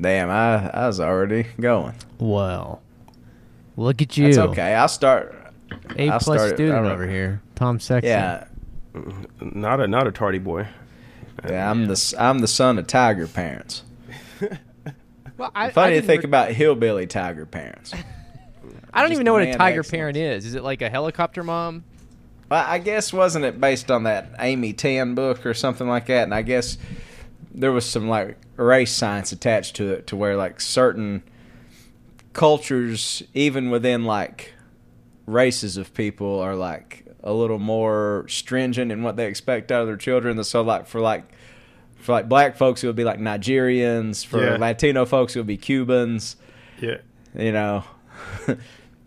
Damn, I, I was already going. Well, look at you. That's okay. I'll start. A I'll plus start student All right. over here. Tom Sexton. Yeah, Not a not a tardy boy. yeah. I'm the s- I'm the son of tiger parents. Well, I, Funny I to think re- about hillbilly tiger parents. I don't just even know what a tiger excellence. parent is. Is it like a helicopter mom? Well, I guess wasn't it based on that Amy Tan book or something like that? And I guess there was some like race science attached to it, to where like certain cultures, even within like races of people, are like a little more stringent in what they expect out of their children. So like for like for like black folks, it would be like Nigerians. For Yeah. Latino folks, it would be Cubans. Yeah. You know.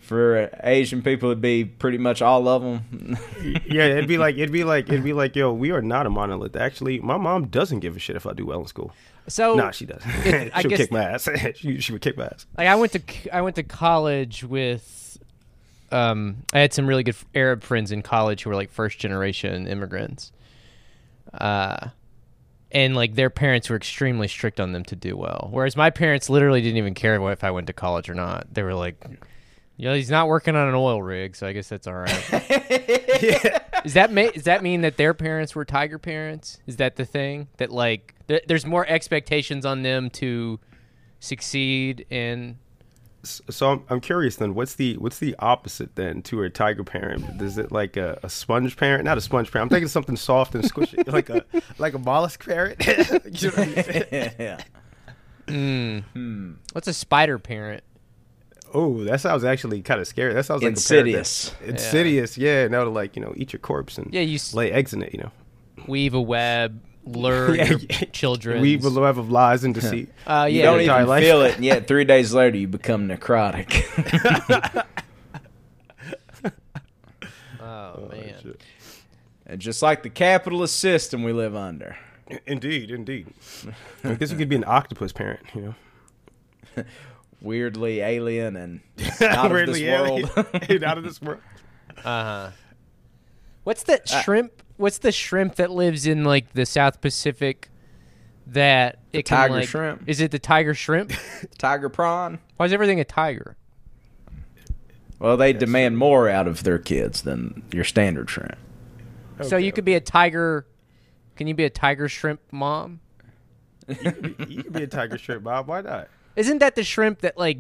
For Asian people, it'd be pretty much all of them. Yeah, it'd be like it'd be like it'd be like, yo, we are not a monolith. Actually, my mom doesn't give a shit if I do well in school. So nah, she doesn't. it- I She'll guess- kick my ass. she, she would kick my ass. like I went to c- I went to college with um I had some really good Arab friends in college who were like first generation immigrants. Uh and like their parents were extremely strict on them to do well. Whereas my parents literally didn't even care if I went to college or not. They were like you know, he's not working on an oil rig, so I guess that's all right. Is that ma- does that mean that their parents were tiger parents? Is that the thing that like th- there's more expectations on them to succeed in So I'm, I'm curious then. What's the what's the opposite then to a tiger parent? Is it like a, a sponge parent? Not a sponge parent. I'm thinking something soft and squishy, like a like a mollusk parent. you know what I'm saying? yeah. Mm. What's a spider parent? Oh, that sounds actually kind of scary. That sounds like Insidious. A parent insidious, yeah. Now to like you know eat your corpse and Yeah, you s- lay eggs in it. You know, Weave a web, lure Yeah, your yeah. children. weave a web of lies and deceit. Uh, You don't even life. feel it, and yet three days later you become necrotic. oh man. shit. and just like the capitalist system we live under. Indeed, indeed. I guess you could be an octopus parent. You know, Weirdly alien and out of this world. alien, out of this world. Uh huh. What's that shrimp? What's the shrimp that lives in like the South Pacific? That it can, tiger like- shrimp. Is it the tiger shrimp? Tiger prawn. Why is everything a tiger? Well, they demand more out of their kids than your standard shrimp. So you could be a tiger. Can you be a tiger shrimp mom? You could be a tiger shrimp, Bob. Why not? Isn't that the shrimp that like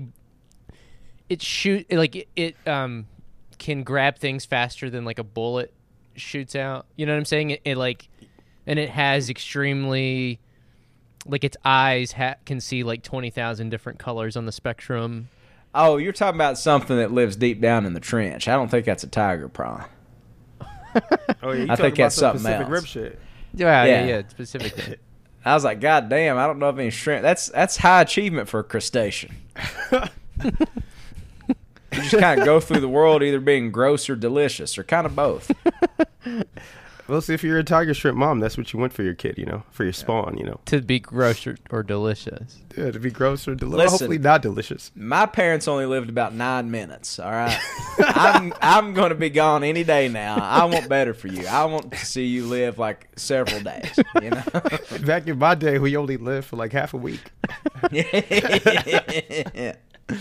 it shoot like it, it um can grab things faster than like a bullet shoots out? You know what I'm saying? It, it like and it has extremely like its eyes ha- can see like 20,000 different colors on the spectrum. Oh, you're talking about something that lives deep down in the trench. I don't think that's a tiger prawn. Oh yeah, I think about that's some something Pacific else. Rib shit. Yeah, yeah, Yeah. yeah, specifically. I was like, God damn, I don't know if any shrimp. That's that's high achievement for a crustacean. you just kind of go through the world either being gross or delicious, or kind of both. Well, see, if you're a tiger shrimp mom, that's what you want for your kid. You know, for your spawn. You know, to be gross or, or delicious. yeah, to be gross or delicious. Listen. Hopefully not delicious. My parents only lived about nine minutes. All right, I'm I'm going to be gone any day now. I want better for you. I want to see you live like several days. You know. Back in my day, we only lived for like half a week.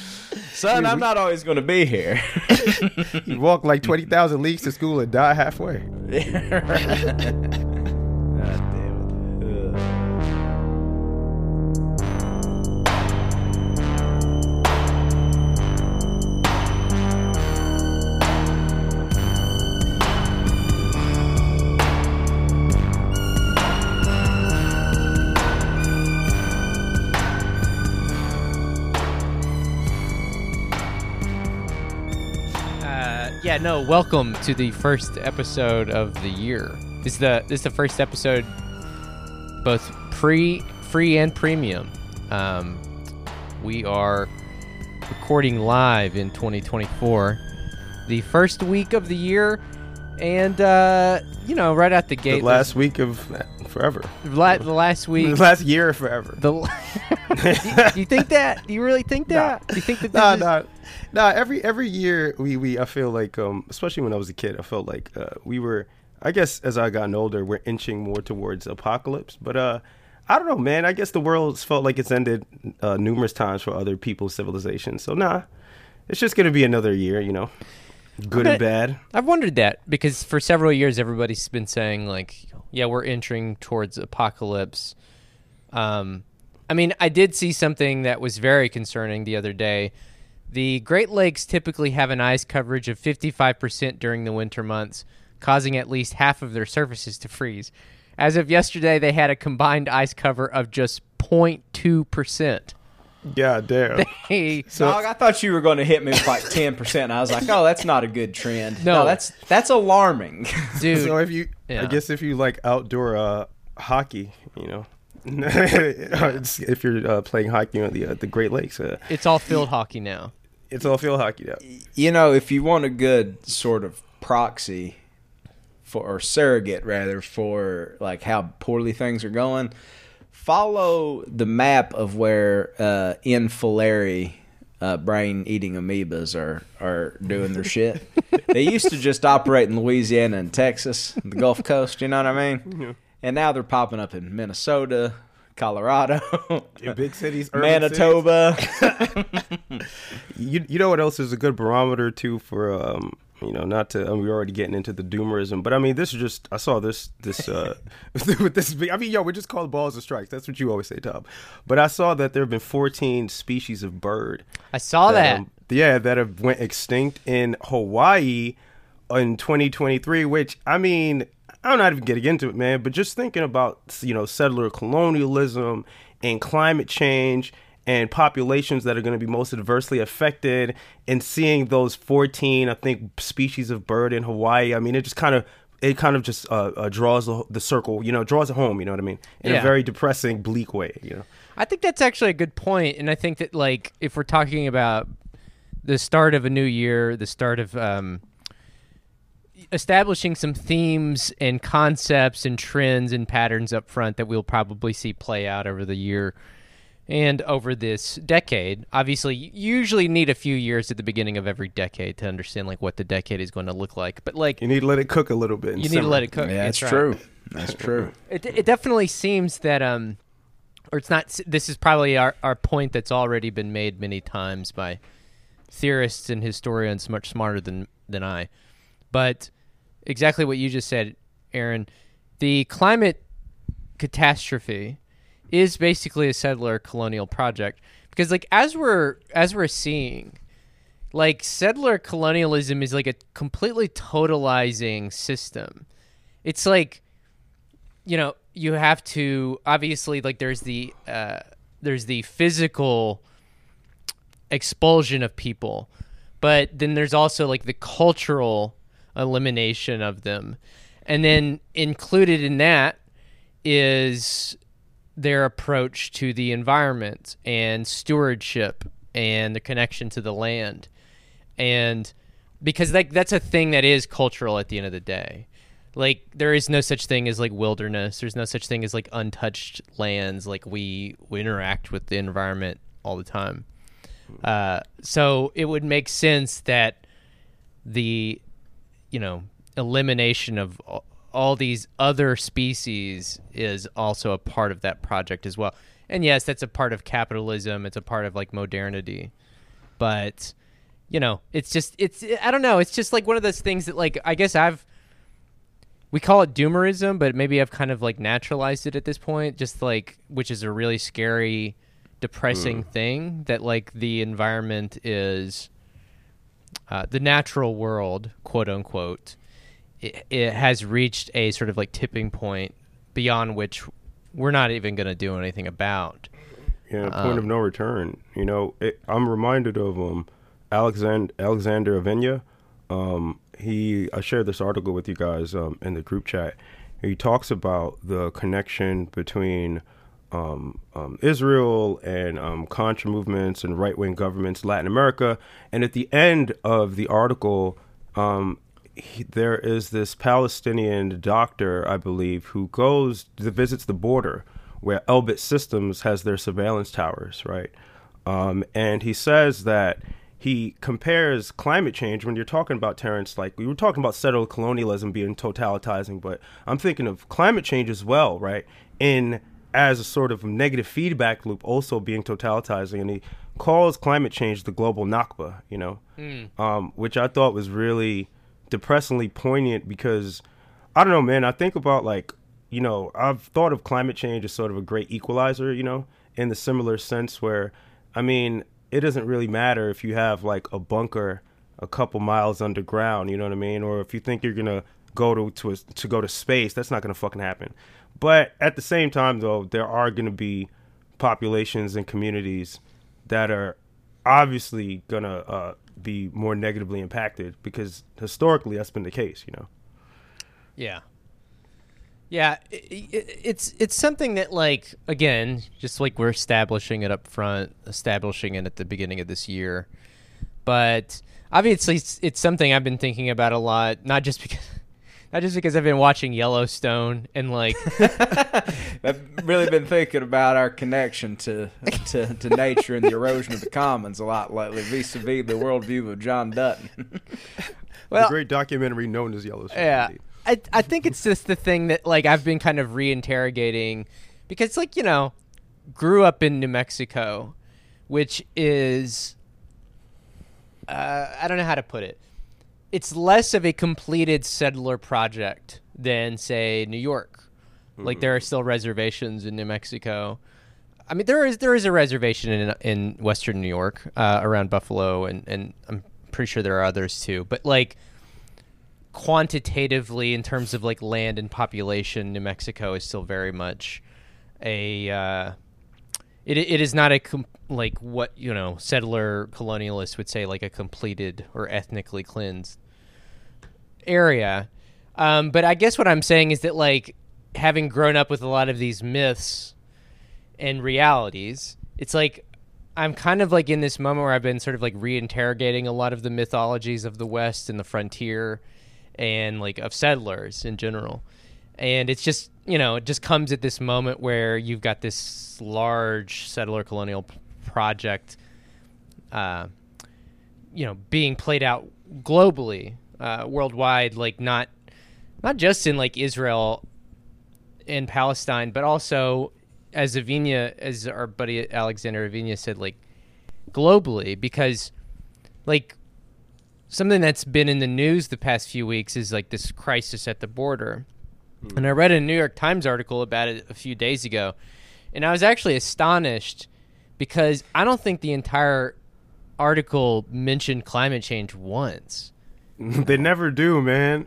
Son, I'm not always going to be here. You walk like twenty thousand leagues to school and die halfway. no. Welcome to the first episode of the year. This is the this is the first episode, both pre, free, and premium. Um, we are recording live in 2024, the first week of the year, and uh, you know, right out the The gate, last week of forever. the la- the last The week. last year forever. The do, you, do you think that? Do you really think that? Do you think that? This Nah, is- nah, nah. Every every year we we I feel like um especially when I was a kid I felt like uh, we were I guess as I gotten older we're inching more towards apocalypse. But uh I don't know, man. I guess the world's felt like it's ended uh, numerous times for other people's civilizations. So nah, it's just gonna be another year, you know, good and bad. I've wondered that because for several years everybody's been saying like, yeah, we're entering towards apocalypse. Um, I mean, I did see something that was very concerning the other day. The Great Lakes typically have an ice coverage of 55% during the winter months, causing at least half of their surfaces to freeze. As of yesterday, they had a combined ice cover of just 0.2%. Yeah, damn. So Dog, I thought you were going to hit me with like ten percent. I was like, oh, that's not a good trend. No. that's that's alarming. dude, so if you, Yeah. I guess if you like outdoor uh, hockey, you know, if you're uh, playing hockey on the uh, the Great Lakes, uh, it's all field hockey now. it's all field hockey now. you know, if you want a good sort of proxy for or surrogate rather for like how poorly things are going, follow the map of where uh, infilary uh, brain eating amoebas are are doing their shit. they used to just operate in Louisiana and Texas, the Gulf Coast. You know what I mean? And now they're popping up in Minnesota, Colorado, In big cities, Manitoba. You you know what else is a good barometer too for um you know not to I mean, we're already getting into the doomerism but I mean this is just I saw this this uh with this I mean yo we're just called balls and strikes that's what you always say Tom but I saw that there have been 14 species of bird I saw that. um, yeah that have went extinct in Hawaii in 2023 which I mean I'm not even getting into it man but just thinking about you know settler colonialism and climate change and populations that are going to be most adversely affected and seeing those 14 i think species of bird in hawaii i mean it just kind of it kind of just uh, uh, draws the, the circle you know draws it home you know what i mean in Yeah. a very depressing bleak way you know I think that's actually a good point, and I think that like if we're talking about the start of a new year, the start of um, establishing some themes and concepts and trends and patterns up front that we'll probably see play out over the year and over this decade. Obviously, you usually need a few years at the beginning of every decade to understand like what the decade is going to look like. But like you need to let it cook a little bit and you need to let it cook. Yeah, that's right. true. That's true. It, it definitely seems that um or it's not this is probably our, our point that's already been made many times by theorists and historians much smarter than than I. But exactly what you just said, Aaron, the climate catastrophe is basically a settler colonial project because like as we're as we're seeing like settler colonialism is like a completely totalizing system. It's like you know you have to obviously like there's the uh, there's the physical expulsion of people but then there's also like the cultural elimination of them and then included in that is their approach to the environment and stewardship and the connection to the land. And because like that's a thing that is cultural at the end of the day. Like there is no such thing as like wilderness. There's no such thing as like untouched lands. Like we we interact with the environment all the time. Uh, so it would make sense that the you know elimination of all- these other species is also a part of that project as well. And yes that's a part of capitalism. It's a part of like modernity. But you know it's just it's i don't know. It's just like one of those things that like i guess i've we call it doomerism but maybe i've kind of like naturalized it at this point just like which is a really scary depressing thing that like the environment is uh, the natural world quote unquote it, it has reached a sort of like tipping point beyond which we're not even going to do anything about Yeah, point of no return. You know, it, I'm reminded of um, Alexander Alexander Aviña. Um, he I shared this article with you guys um, in the group chat. He talks about the connection between um, um, Israel and um, Contra movements and right wing governments, Latin America. And at the end of the article, um, he, there is this Palestinian doctor, I believe, who goes visits the border where Elbit Systems has their surveillance towers, right? Um, and he says that he compares climate change when you're talking about Terrence, like we were talking about settler colonialism being totalitizing, but I'm thinking of climate change as well, right? In as a sort of negative feedback loop, also being totalitizing. And he calls climate change the global Nakba, you know, um, which I thought was really depressingly poignant because I don't know, man. I think about like, you know, I've thought of climate change as sort of a great equalizer, you know, in the similar sense where, I mean, it doesn't really matter if you have like a bunker a couple miles underground, you know what I mean, or if you think you're gonna go to to a, to go to space, that's not gonna fucking happen. But at the same time, though, there are gonna be populations and communities that are obviously gonna uh, be more negatively impacted because historically that's been the case, you know. Yeah. Yeah, i i it's it's something that like again, just like we're establishing it up front, establishing it at the beginning of this year. But obviously it's, it's something I've been thinking about a lot, not just because not just because I've been watching Yellowstone and like I've really been thinking about our connection to, to, to nature and the erosion of the commons a lot lately, vis-a-vis the worldview of John Dutton. the great documentary known as Yellowstone. Yeah. indeed. I I think it's just the thing that like I've been kind of reinterrogating because like, you know, grew up in New Mexico, which is uh, I don't know how to put it. It's less of a completed settler project than say New York. Like there are still reservations in New Mexico. I mean, there is there is a reservation in in Western New York uh, around Buffalo, and and I'm pretty sure there are others too. But like quantitatively, in terms of like land and population, New Mexico is still very much a. Uh, it it is not a com- like what you know settler colonialists would say like a completed or ethnically cleansed area. Um, but I guess what I'm saying is that like having grown up with a lot of these myths and realities, it's like I'm kind of like in this moment where I've been sort of like reinterrogating a lot of the mythologies of the West and the frontier and like of settlers in general. And it's just, you know, it just comes at this moment where you've got this large settler colonial p- project, uh, you know, being played out globally, uh, worldwide, like not, not just in like Israel and Palestine, but also as Aviña, as our buddy Alexander Aviña said, like globally, because like something that's been in the news the past few weeks is like this crisis at the border. And I read a New York Times article about it a few days ago, and I was actually astonished because I don't think the entire article mentioned climate change once. They never do, man.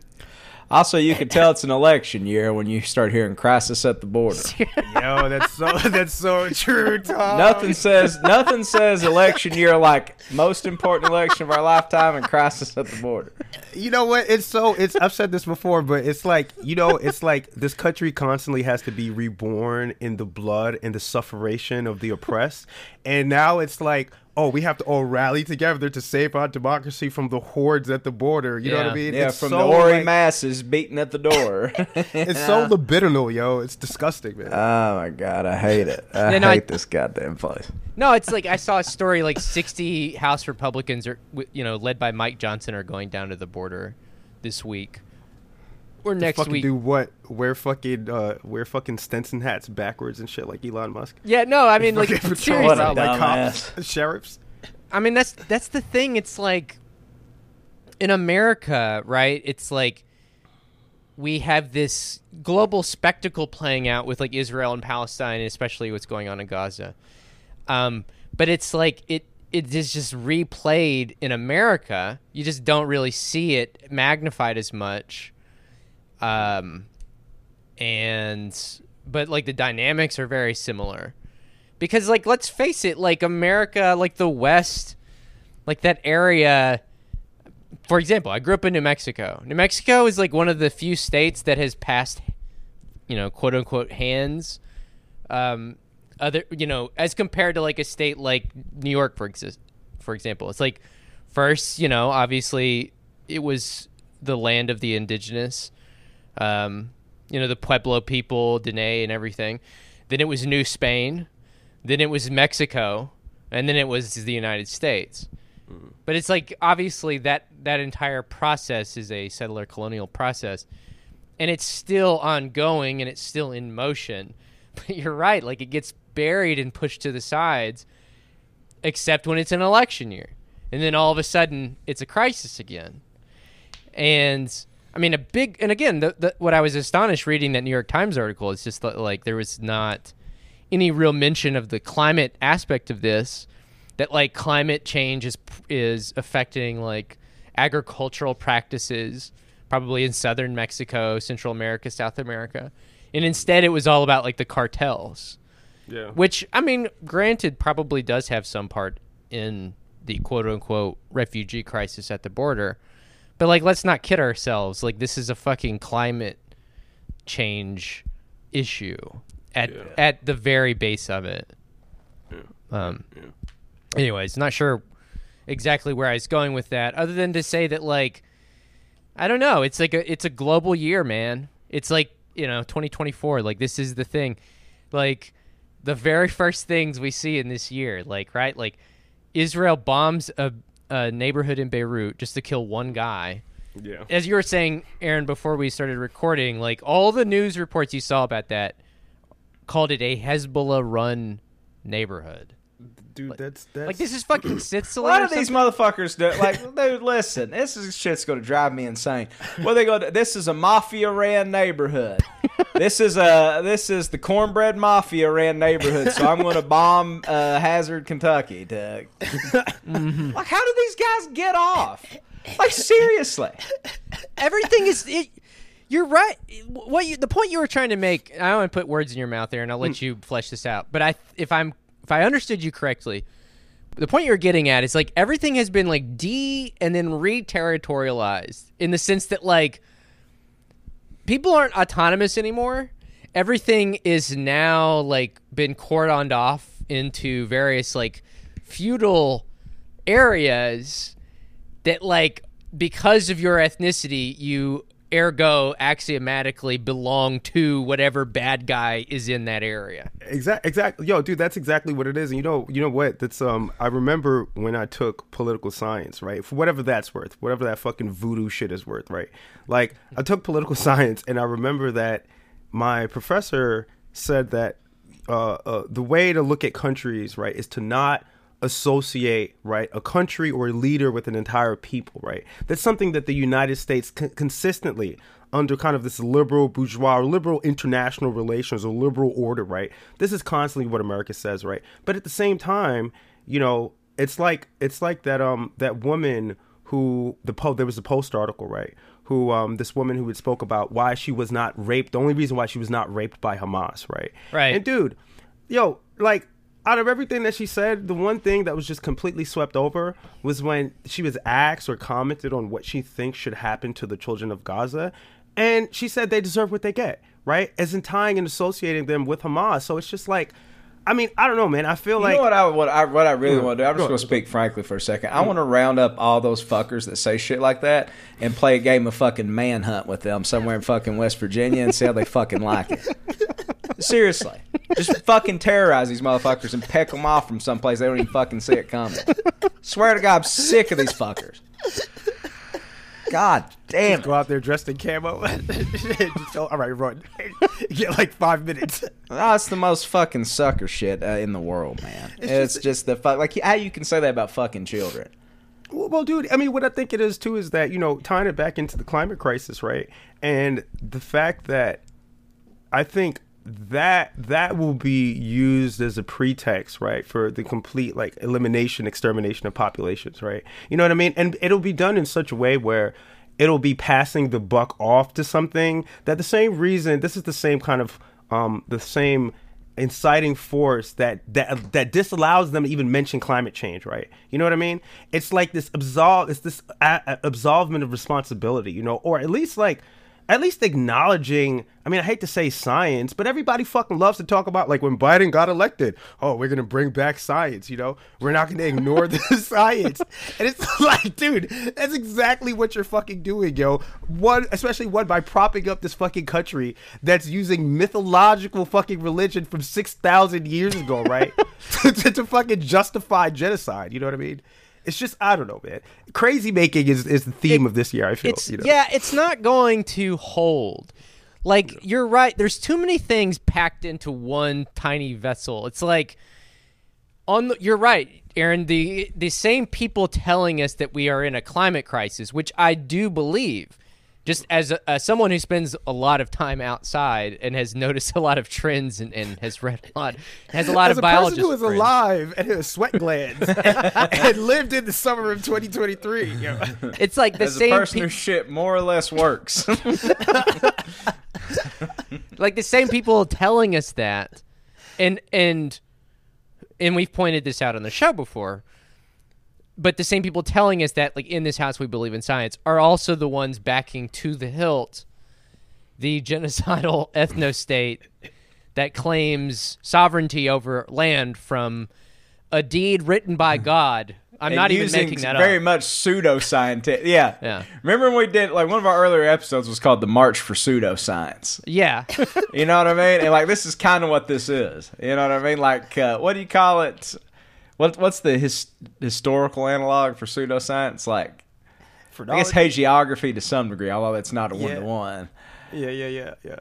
Also, you can tell it's an election year when you start hearing crisis at the border. Yo, that's so that's so true, Tom. Nothing says nothing says election year like most important election of our lifetime and crisis at the border. You know what? It's so it's I've said this before, but it's like you know, it's like this country constantly has to be reborn in the blood and the sufferation of the oppressed, and now it's like. Oh, we have to all rally together to save our democracy from the hordes at the border. You know what I mean? Yeah, It's from so, the hoary like- masses beating at the door. It's so libidinal, yo. It's disgusting, man. Oh my god, I hate it. I Yeah, no, I- hate this goddamn place. No, it's like I saw a story like 60 House Republicans are, you know, led by Mike Johnson, are going down to the border this week or next fucking week. do what? Wear fucking uh, wear fucking Stetson hats backwards and shit like Elon Musk. Yeah, no, I mean like Fucking seriously. What a patrol like cops, sheriffs. I mean that's that's the thing. It's like in America, right? It's like we have this global spectacle playing out with like Israel and Palestine, and especially what's going on in Gaza. Um, but it's like it it is just replayed in America. You just don't really see it magnified as much. Um, and but like the dynamics are very similar. Because like let's face it like america like the west like that area for example i grew up in new mexico. New mexico is like one of the few states that has passed you know quote unquote hands. Um other you know as compared to like a state like new york for exist for example. It's like first you know obviously it was the land of the indigenous um you know the pueblo people dene and everything then it was new spain then it was Mexico, and then it was the United States. But it's like obviously that that entire process is a settler colonial process, and it's still ongoing and it's still in motion. But you're right. Like it gets buried and pushed to the sides, except when it's an election year, and then all of a sudden it's a crisis again. And I mean, a big and again, the, the, what I was astonished reading that New York Times article is just that, like there was not any real mention of the climate aspect of this. That like climate change is is affecting like agricultural practices, probably in southern Mexico, Central America, South America, and instead it was all about like the cartels. Yeah. Which I mean, granted, probably does have some part in the quote unquote refugee crisis at the border. But like let's not kid ourselves. Like this is a fucking climate change issue at Yeah. at the very base of it. Um anyways, not sure exactly where I was going with that other than to say that like I don't know, it's like a it's a global year, man. It's like, you know, 2024, like this is the thing. Like the very first things we see in this year, like right, like Israel bombs a, a neighborhood in Beirut just to kill one guy. Yeah. As you were saying, Aaron, before we started recording, like all the news reports you saw about that called it a Hezbollah-run neighborhood. Dude, that's that's Like this is fucking A Sicily. lot or of these motherfuckers do. Like, dude, listen, this is shit's gonna drive me insane. Well, they go. This is a mafia ran neighborhood. This is a this is the cornbread mafia ran neighborhood. So I'm gonna bomb uh, Hazard, Kentucky. To, Mm-hmm. like, how do these guys get off? Like, seriously. everything is it, you're right what you the point you were trying to make i don't want to put words in your mouth there and i'll let you flesh this out but i if i'm if i understood you correctly the point you're getting at is like everything has been like de and then re-territorialized in the sense that like people aren't autonomous anymore. Everything is now like been cordoned off into various like feudal areas that like because of your ethnicity you ergo axiomatically belong to whatever bad guy is in that area Exactly. exactly. Yo, dude, that's exactly what it is. And you know, you know what? That's um. I remember when I took political science, right? For whatever that's worth, whatever that fucking voodoo shit is worth, right? Like, I took political science, and I remember that my professor said that uh, uh, the way to look at countries, right, is to not associate right a country or a leader with an entire people right? That's something that the united states con- consistently under kind of this liberal bourgeois or liberal international relations or liberal order right? This is constantly what america says right? But at the same time you know it's like it's like that um that woman who the po- there was a post article right? Who um this woman who had spoke about why she was not raped the only reason why she was not raped by hamas right? Right. and dude yo like out of everything that she said, the one thing that was just completely swept over was when she was asked or commented on what she thinks should happen to the children of Gaza. And she said they deserve what they get, right? As in tying and associating them with Hamas. So it's just like, I mean, I don't know, man. I feel like You like. know what I what I what I really Go want to do? I'm just going to speak frankly for a second. I want to round up all those fuckers that say shit like that and play a game of fucking manhunt with them somewhere in fucking West Virginia and see how they fucking like it. Seriously, just fucking terrorize these motherfuckers and peck them off from someplace they don't even fucking see it coming. Swear to God, I'm sick of these fuckers. God damn. Go out there dressed in camo. Just all right, run. You get like five minutes. That's the most fucking sucker shit uh, in the world, man. It's, just- just, the fuck. Like how you can say that about fucking children. Well, well, dude, I mean, what I think it is too is that, you know, tying it back into the climate crisis, right? And the fact that I think that that will be used as a pretext, right, for the complete like elimination, extermination of populations, right? You know what I mean? And it'll be done in such a way where it'll be passing the buck off to something that the same reason this is the same kind of um the same inciting force that that that disallows them to even mention climate change right you know what i mean it's like this absolve it's this a- absolvement of responsibility you know or at least like at least acknowledging i mean i hate to say science but everybody fucking loves to talk about like when biden got elected. Oh we're gonna bring back science you know? We're not gonna ignore the science. And it's like dude that's exactly what you're fucking doing yo. One especially one by propping up this fucking country that's using mythological fucking religion from 6000 years ago right? To, to, to fucking justify genocide you know what i mean it's just I don't know, man. Crazy making is, is the theme of this year. I feel. you know? yeah it's not going to hold Like you're right. There's too many things packed into one tiny vessel. It's like on the, you're right, Aaron. The the same people telling us that we are in a climate crisis, which I do believe. Just as, a, as someone who spends a lot of time outside and has noticed a lot of trends and, and has read a lot, has a lot As of a person biologists. who is alive and has sweat glands and lived in the summer of 2023. You know? It's like the As a same person pe- who shit more or less works. like the same people telling us that and and and we've pointed this out on the show before but the same people telling us that like in this house we believe in science are also the ones backing to the hilt the genocidal ethno state that claims sovereignty over land from a deed written by God. I'm And not even making that up. very up. much pseudoscientific. Yeah. Yeah. Remember when we did like one of our earlier episodes was called the March for Pseudoscience. Yeah. You know what I mean? And like this is kind of what this is. You know what I mean? Like uh, what do you call it? What what's the his, historical analog for pseudoscience? Like I guess hagiography to some degree, although it's not a one to one. Yeah, yeah, yeah, yeah.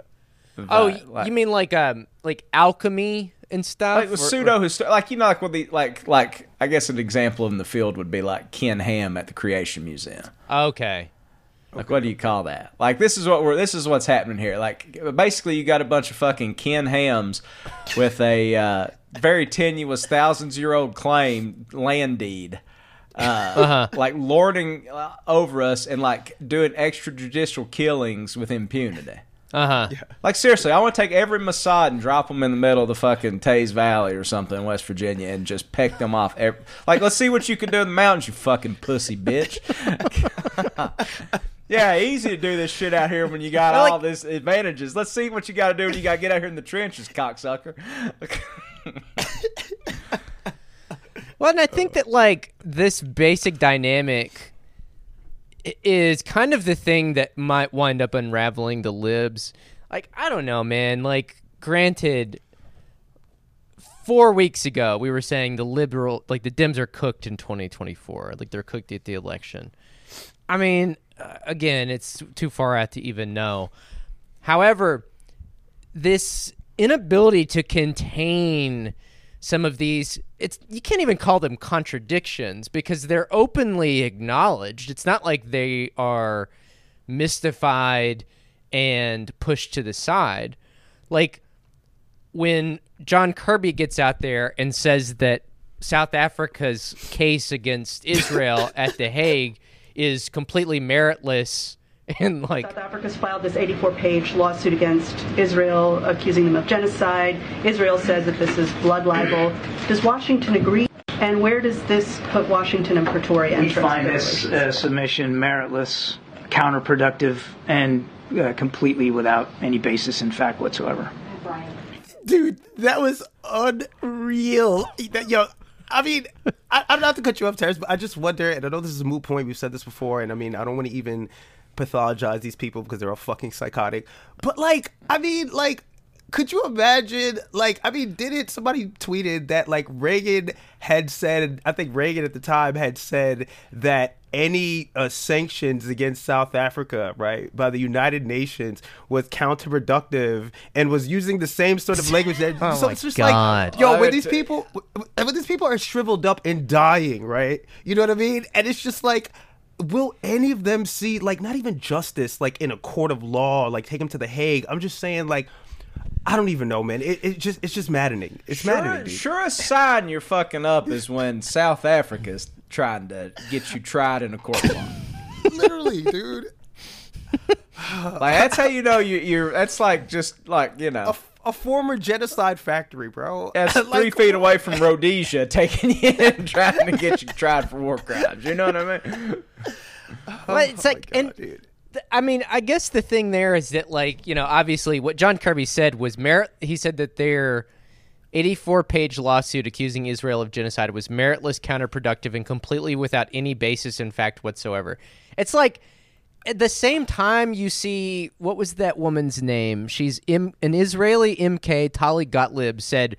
oh, y- you mean like um like alchemy and stuff? like with pseudo histo- like you know like with the like like I guess an example in the field would be like Ken Ham at the Creation Museum. Okay. Like what do you call that? Like this is what we're this is what's happening here. Like basically you got a bunch of fucking Ken Hams with a uh, very tenuous thousands year old claim land deed. Uh, Uh-huh. like lording uh, over us and like doing extrajudicial killings with impunity. Uh huh. Like seriously, I want to take every Mossad and drop them in the middle of the fucking Teays Valley or something in West Virginia and just peck them off. Every, like, let's see what you can do in the mountains, you fucking pussy bitch. yeah, easy to do this shit out here when you got like- all these advantages. Let's see what you got to do when you got to get out here in the trenches, cocksucker. Well, and I think that like this basic dynamic is kind of the thing that might wind up unraveling the libs. Like, I don't know, man. Like, granted, four weeks ago we were saying the liberal, like the Dems are cooked in 2024. Like they're cooked at the election. I mean, uh, again, it's too far out to even know. However, this inability to contain some of these it's you can't even call them contradictions because they're openly acknowledged. It's not like they are mystified and pushed to the side. Like when John Kirby gets out there and says that South Africa's case against Israel at The Hague is completely meritless and like South Africa's filed this 84 page lawsuit against Israel, accusing them of genocide. Israel says that this is blood libel. Does Washington agree? And where does this put Washington and Pretoria? in We terms find this uh, submission meritless, counterproductive, and uh, completely without any basis in fact whatsoever. Dude, that was unreal. That- Yo, I mean, I, I'm not to cut you off, Terrence, but I just wonder, and I know this is a moot point. We've said this before, and I mean, I don't want to even pathologize these people because they're all fucking psychotic. But like, I mean, like, could you imagine? Like, I mean, did it? Somebody tweeted that like Reagan had said. I think Reagan at the time had said that any uh, sanctions against South Africa, right, by the United Nations was counterproductive and was using the same sort of language that. Oh so my it's just God. like, yo, I when would these t- people, when these people are shriveled up and dying, right? You know what I mean? And it's just like. Will any of them see like not even justice like in a court of law like take them to the Hague? I'm just saying like I don't even know, man. It, it just it's just maddening. It's maddening. Sure, dude. sure a sign you're fucking up is when South Africa's trying to get you tried in a court of law. Literally, dude. Like that's how you know you, you're. That's like just like you know. A, a former genocide factory, bro. That's Like, three feet away from Rhodesia, taking you in trying to get you tried for war crimes. You know what I mean? Oh well, it's Oh like God, and dude. th- I mean, I guess the thing there is that, like, you know, obviously what John Kirby said was merit. He said that their 84 page lawsuit accusing Israel of genocide was meritless, counterproductive, and completely without any basis in fact whatsoever. It's like, at the same time, you see, what was that woman's name? She's M- an Israeli MK, Tali Gottlieb, said,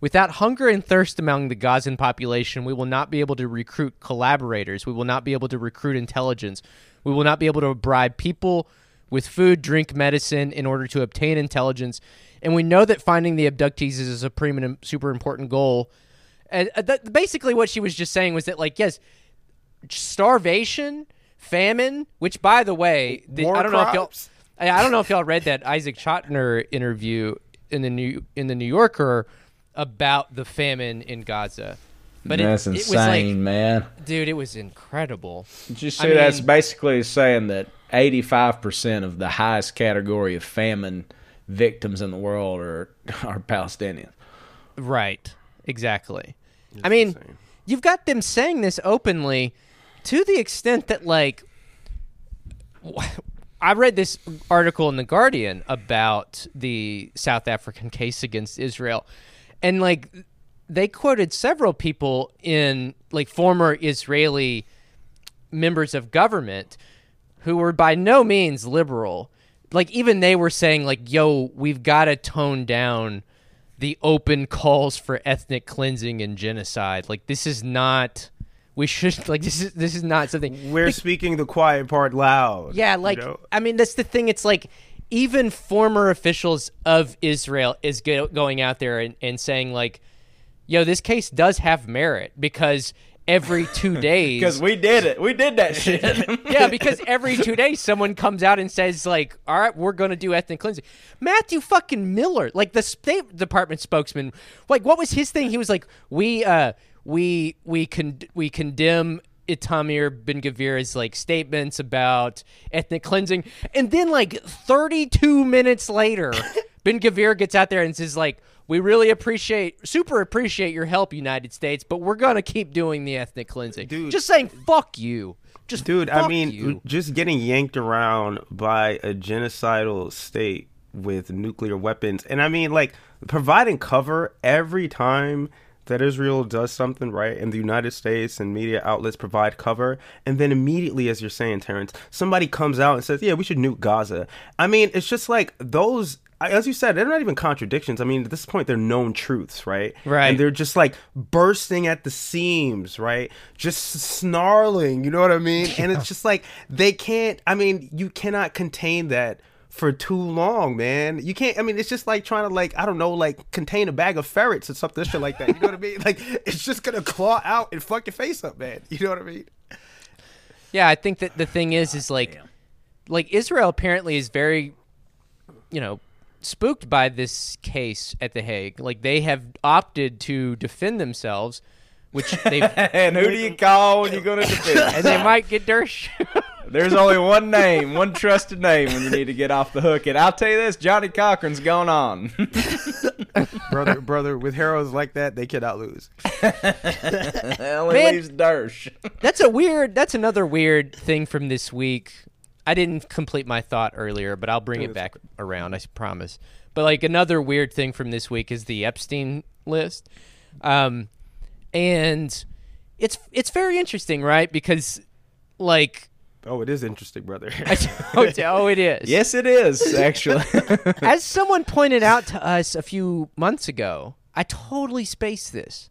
Without hunger and thirst among the Gazan population, we will not be able to recruit collaborators. We will not be able to recruit intelligence. We will not be able to bribe people with food, drink, medicine in order to obtain intelligence. And we know that finding the abductees is a supreme and super important goal. And uh, basically, what she was just saying was that, like, yes, starvation, famine, which, by the way, the, I don't know if y'all. I I don't know if y'all read that Isaac Chotiner interview in the New in the New Yorker about the famine in Gaza. But it- That's it, insane, was like, man. dude, it was incredible. Did you I see that's mean- basically saying that 85% of the highest category of famine victims in the world are are Palestinians. Right. Exactly. I mean, insane. you've got them saying this openly to the extent that like I read this article in the Guardian about the South African case against Israel and like they quoted several people in like former Israeli members of government who were by no means liberal. Like even they were saying like, "Yo, we've got to tone down the open calls for ethnic cleansing and genocide. Like this is not we should like this is this is not something We're speaking the quiet part loud. yeah, you like know? I mean, that's the thing. It's like even former officials of Israel is go- going out there and, and saying like, "Yo, this case does have merit because every two days." Because we did it. We did that shit. yeah, because every two days someone comes out and says like, "All right, we're going to do ethnic cleansing." Matthew fucking Miller, like the State Department spokesman, like what was his thing? He was like, "We uh we we con- we condemn." Itamar Ben Gavir's like statements about ethnic cleansing, and then like 32 minutes later, Ben Gavir gets out there and says like, "We really appreciate, super appreciate your help, United States, but we're gonna keep doing the ethnic cleansing." Dude. Just saying, "Fuck you." Just Dude, I mean, you. just getting yanked around by a genocidal state with nuclear weapons. And I mean, like, providing cover every time that Israel does something right and the United States and media outlets provide cover. And then immediately, as you're saying, Terrence, somebody comes out and says, yeah, we should nuke Gaza. I mean, it's just like those. As you said, they're not even contradictions. I mean, at this point, they're known truths, right? Right. And they're just like bursting at the seams, right? Just snarling, you know what I mean? And it's just like they can't. I mean, you cannot contain that for too long, man. You can't. I mean, it's just like trying to like I don't know, like contain a bag of ferrets or something shit like that. You know what I mean? Like it's just gonna claw out and fuck your face up, man. You know what I mean? Yeah, I think that the thing is, is like, like Israel apparently is very, you know, spooked by this case at the Hague. Like they have opted to defend themselves, which they and who do you call when you're going to defend? and they might get dirt. There's only one name, one trusted name when you need to get off the hook. And I'll tell you this, Johnnie Cochran's gone on. Brother, brother, with heroes like that, they cannot lose. only Man. leaves Dersh. that's a weird. That's another weird thing from this week. I didn't complete my thought earlier, but I'll bring it back around. I promise. But like another weird thing from this week is the Epstein list, um, and it's it's very interesting, right? Because like Oh, it is interesting, brother. oh, oh, it oh, is. Yes, it is, actually. As someone pointed out to us a few months ago, I totally spaced this.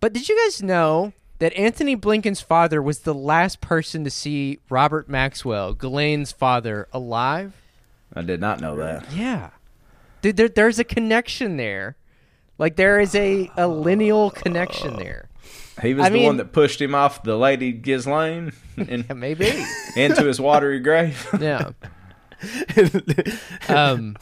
But did you guys know that Antony Blinken's father was the last person to see Robert Maxwell, Ghislaine's father, alive? I did not know that. Yeah. Dude, there, there's a connection there. Like, there is a, a lineal connection oh. there. He was I the mean- one that pushed him off the Lady Ghislaine and Yeah, maybe. into his watery grave. Yeah. um,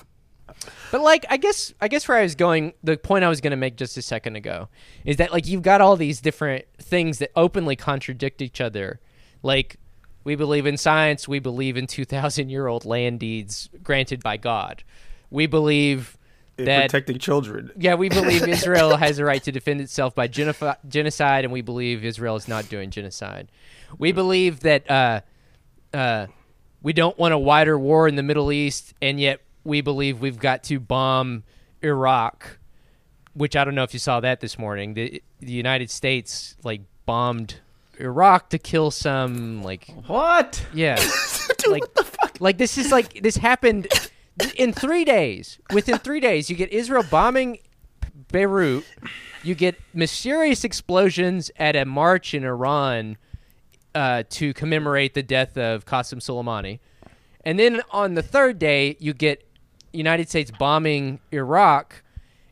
but like, I guess, I guess where I was going, the point I was going to make just a second ago is that like you've got all these different things that openly contradict each other. Like, we believe in science. We believe in two thousand year old land deeds granted by God. We believe that Protecting children. yeah, we believe Israel has a right to defend itself by genocide, and we believe Israel is not doing genocide. We believe that uh, uh, we don't want a wider war in the Middle East, and yet we believe we've got to bomb Iraq, which I don't know if you saw that this morning. The, the United States like bombed Iraq to kill some like What? yeah. like, the fuck. Like this is like this happened in three days. Within three days, you get Israel bombing Beirut. You get mysterious explosions at a march in Iran uh, to commemorate the death of Qasem Soleimani. And then on the third day, you get United States bombing Iraq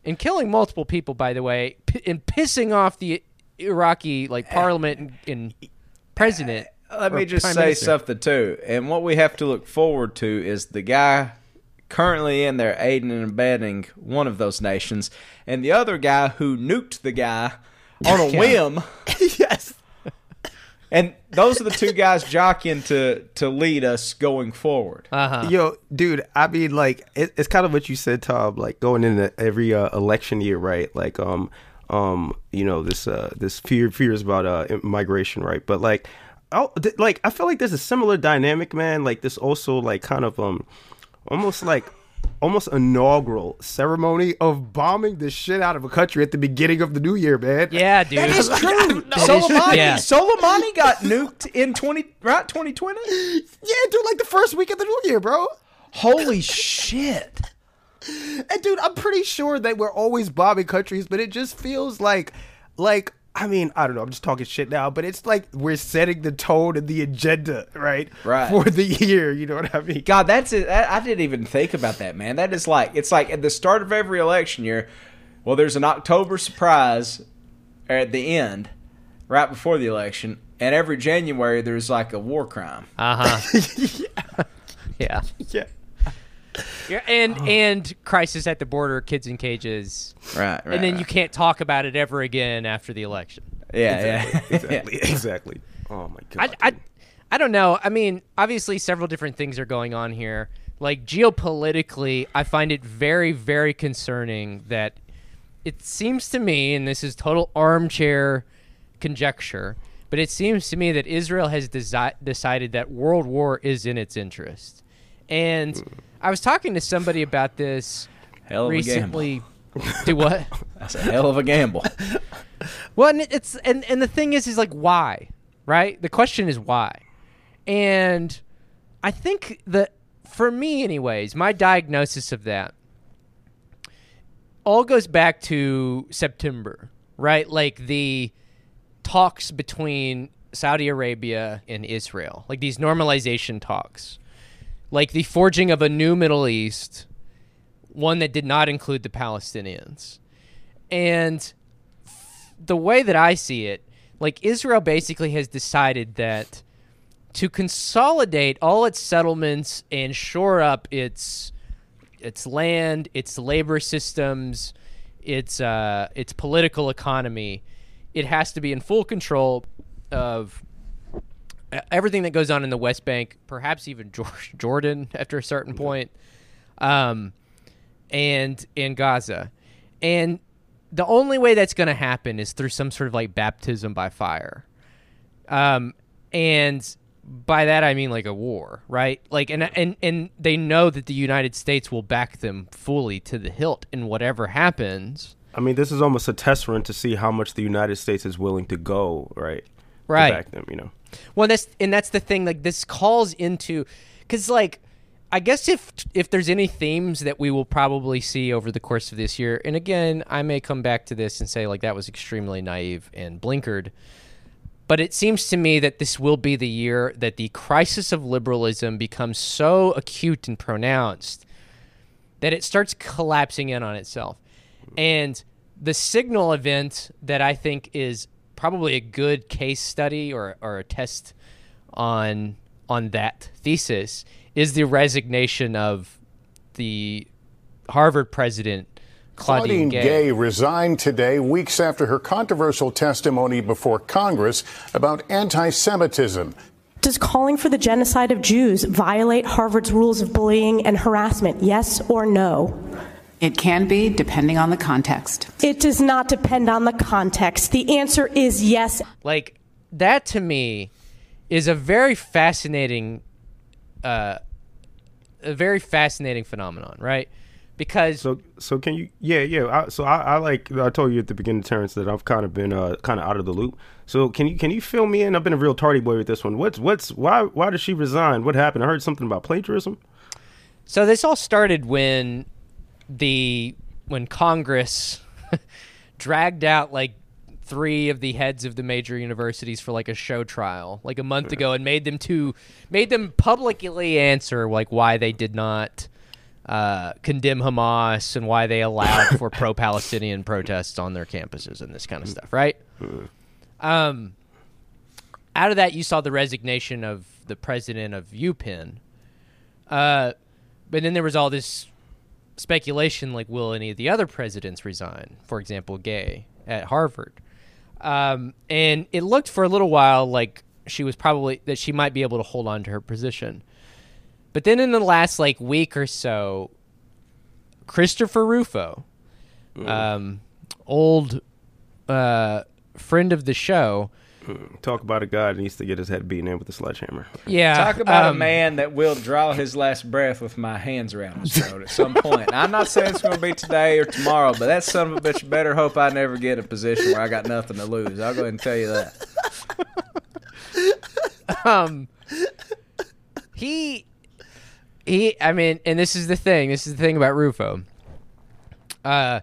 and killing multiple people, by the way, p- and pissing off the Iraqi like parliament and, and president. Let me just prime say minister. something too. And what we have to look forward to is the guy currently in there aiding and abetting one of those nations, and the other guy who nuked the guy on a whim. yes. And those are the two guys jockeying to to lead us going forward. Uh-huh. Yo, dude, I mean, like, it, it's kind of what you said, Tom. Like going into every uh, election year, right? Like, um, um, you know, this uh, this fear fears about uh migration, right? But like, oh, th- like I feel like there's a similar dynamic, man. Like this also, like, kind of um, almost like. Almost inaugural ceremony of bombing the shit out of a country at the beginning of the new year, man. Yeah, dude. That is true. Soleimani, yeah. Soleimani got nuked in twenty right twenty twenty. Yeah, dude, like the first week of the new year, bro. Holy shit! And dude, I'm pretty sure that we're always bombing countries, but it just feels like, like, I mean, I don't know. I'm just talking shit now, but it's like we're setting the tone and the agenda, right? Right. For the year, you know what I mean? God, that's it. I I didn't even think about that, man. That is like it's like at the start of every election year. Well, there's an October surprise at the end, right before the election, and every January there's like a war crime. Uh huh. yeah. Yeah. Yeah, and oh. and crisis at the border, kids in cages, Right, right. and then you can't talk about it ever again after the election. yeah, yeah, Exactly. exactly. Oh my god. I, I, I don't know. I mean, obviously, several different things are going on here. Like geopolitically, I find it very, very concerning that it seems to me, and this is total armchair conjecture, but it seems to me that Israel has desi- decided that world war is in its interest. And hmm. I was talking to somebody about this Hell of recently. Do what? That's a hell of a gamble. Well, and it's and and the thing is, is like why, right? The question is why, and I think that for me, anyways, my diagnosis of that all goes back to September, right? Like the talks between Saudi Arabia and Israel, like these normalization talks, like the forging of a new Middle East, one that did not include the Palestinians, and the way that I see it, like Israel basically has decided that to consolidate all its settlements and shore up its its land, its labor systems, its uh, its political economy, it has to be in full control of everything that goes on in the West Bank, perhaps even Jor- Jordan after a certain point, um, and in Gaza, and the only way that's going to happen is through some sort of like baptism by fire, um, and by that I mean like a war, right? Like, and and and they know that the United States will back them fully to the hilt in whatever happens. I mean, this is almost a test run to see how much the United States is willing to go, right? Right. To back them, you know. Well, that's and that's the thing. Like this calls into because like I guess if if there's any themes that we will probably see over the course of this year, and again, I may come back to this and say like that was extremely naive and blinkered. But it seems to me that this will be the year that the crisis of liberalism becomes so acute and pronounced that it starts collapsing in on itself. And the signal event that I think is probably a good case study or, or a test on on that thesis is the resignation of the Harvard president Claudine, Claudine Gay. Gay resigned today, weeks after her controversial testimony before Congress about anti Semitism. Does calling for the genocide of Jews violate Harvard's rules of bullying and harassment? Yes or no? It can be, depending on the context. It does not depend on the context. The answer is yes. Like that to me is a very fascinating uh a very fascinating phenomenon, right? Because So, so can you? Yeah, yeah. I, so I, I like I told you at the beginning, Terrence, that I've kind of been uh kind of out of the loop. So can you can you fill me in? I've been a real tardy boy with this one. What's what's why why did she resign? What happened? I heard something about plagiarism. So this all started when the when Congress dragged out like three of the heads of the major universities for like a show trial like a month ago and made them to made them publicly answer like why they did not uh, condemn Hamas and why they allowed for pro-Palestinian protests on their campuses and this kind of stuff, right? Um, out of that, you saw the resignation of the president of UPenn, uh, but then there was all this speculation like, will any of the other presidents resign? For example, Gay at Harvard, um, and it looked for a little while like she was probably that she might be able to hold on to her position. But then in the last like week or so, Christopher Rufo, um, old uh, friend of the show, Talk about a guy that needs to get his head beaten in with a sledgehammer. yeah, Talk about a um, man that will draw his last breath with my hands around his throat at some point. I'm not saying it's going to be today or tomorrow, but that son of a bitch better hope I never get in a position where I got nothing to lose. I'll go ahead and tell you that. um he he i mean and this is the thing this is the thing about rufo uh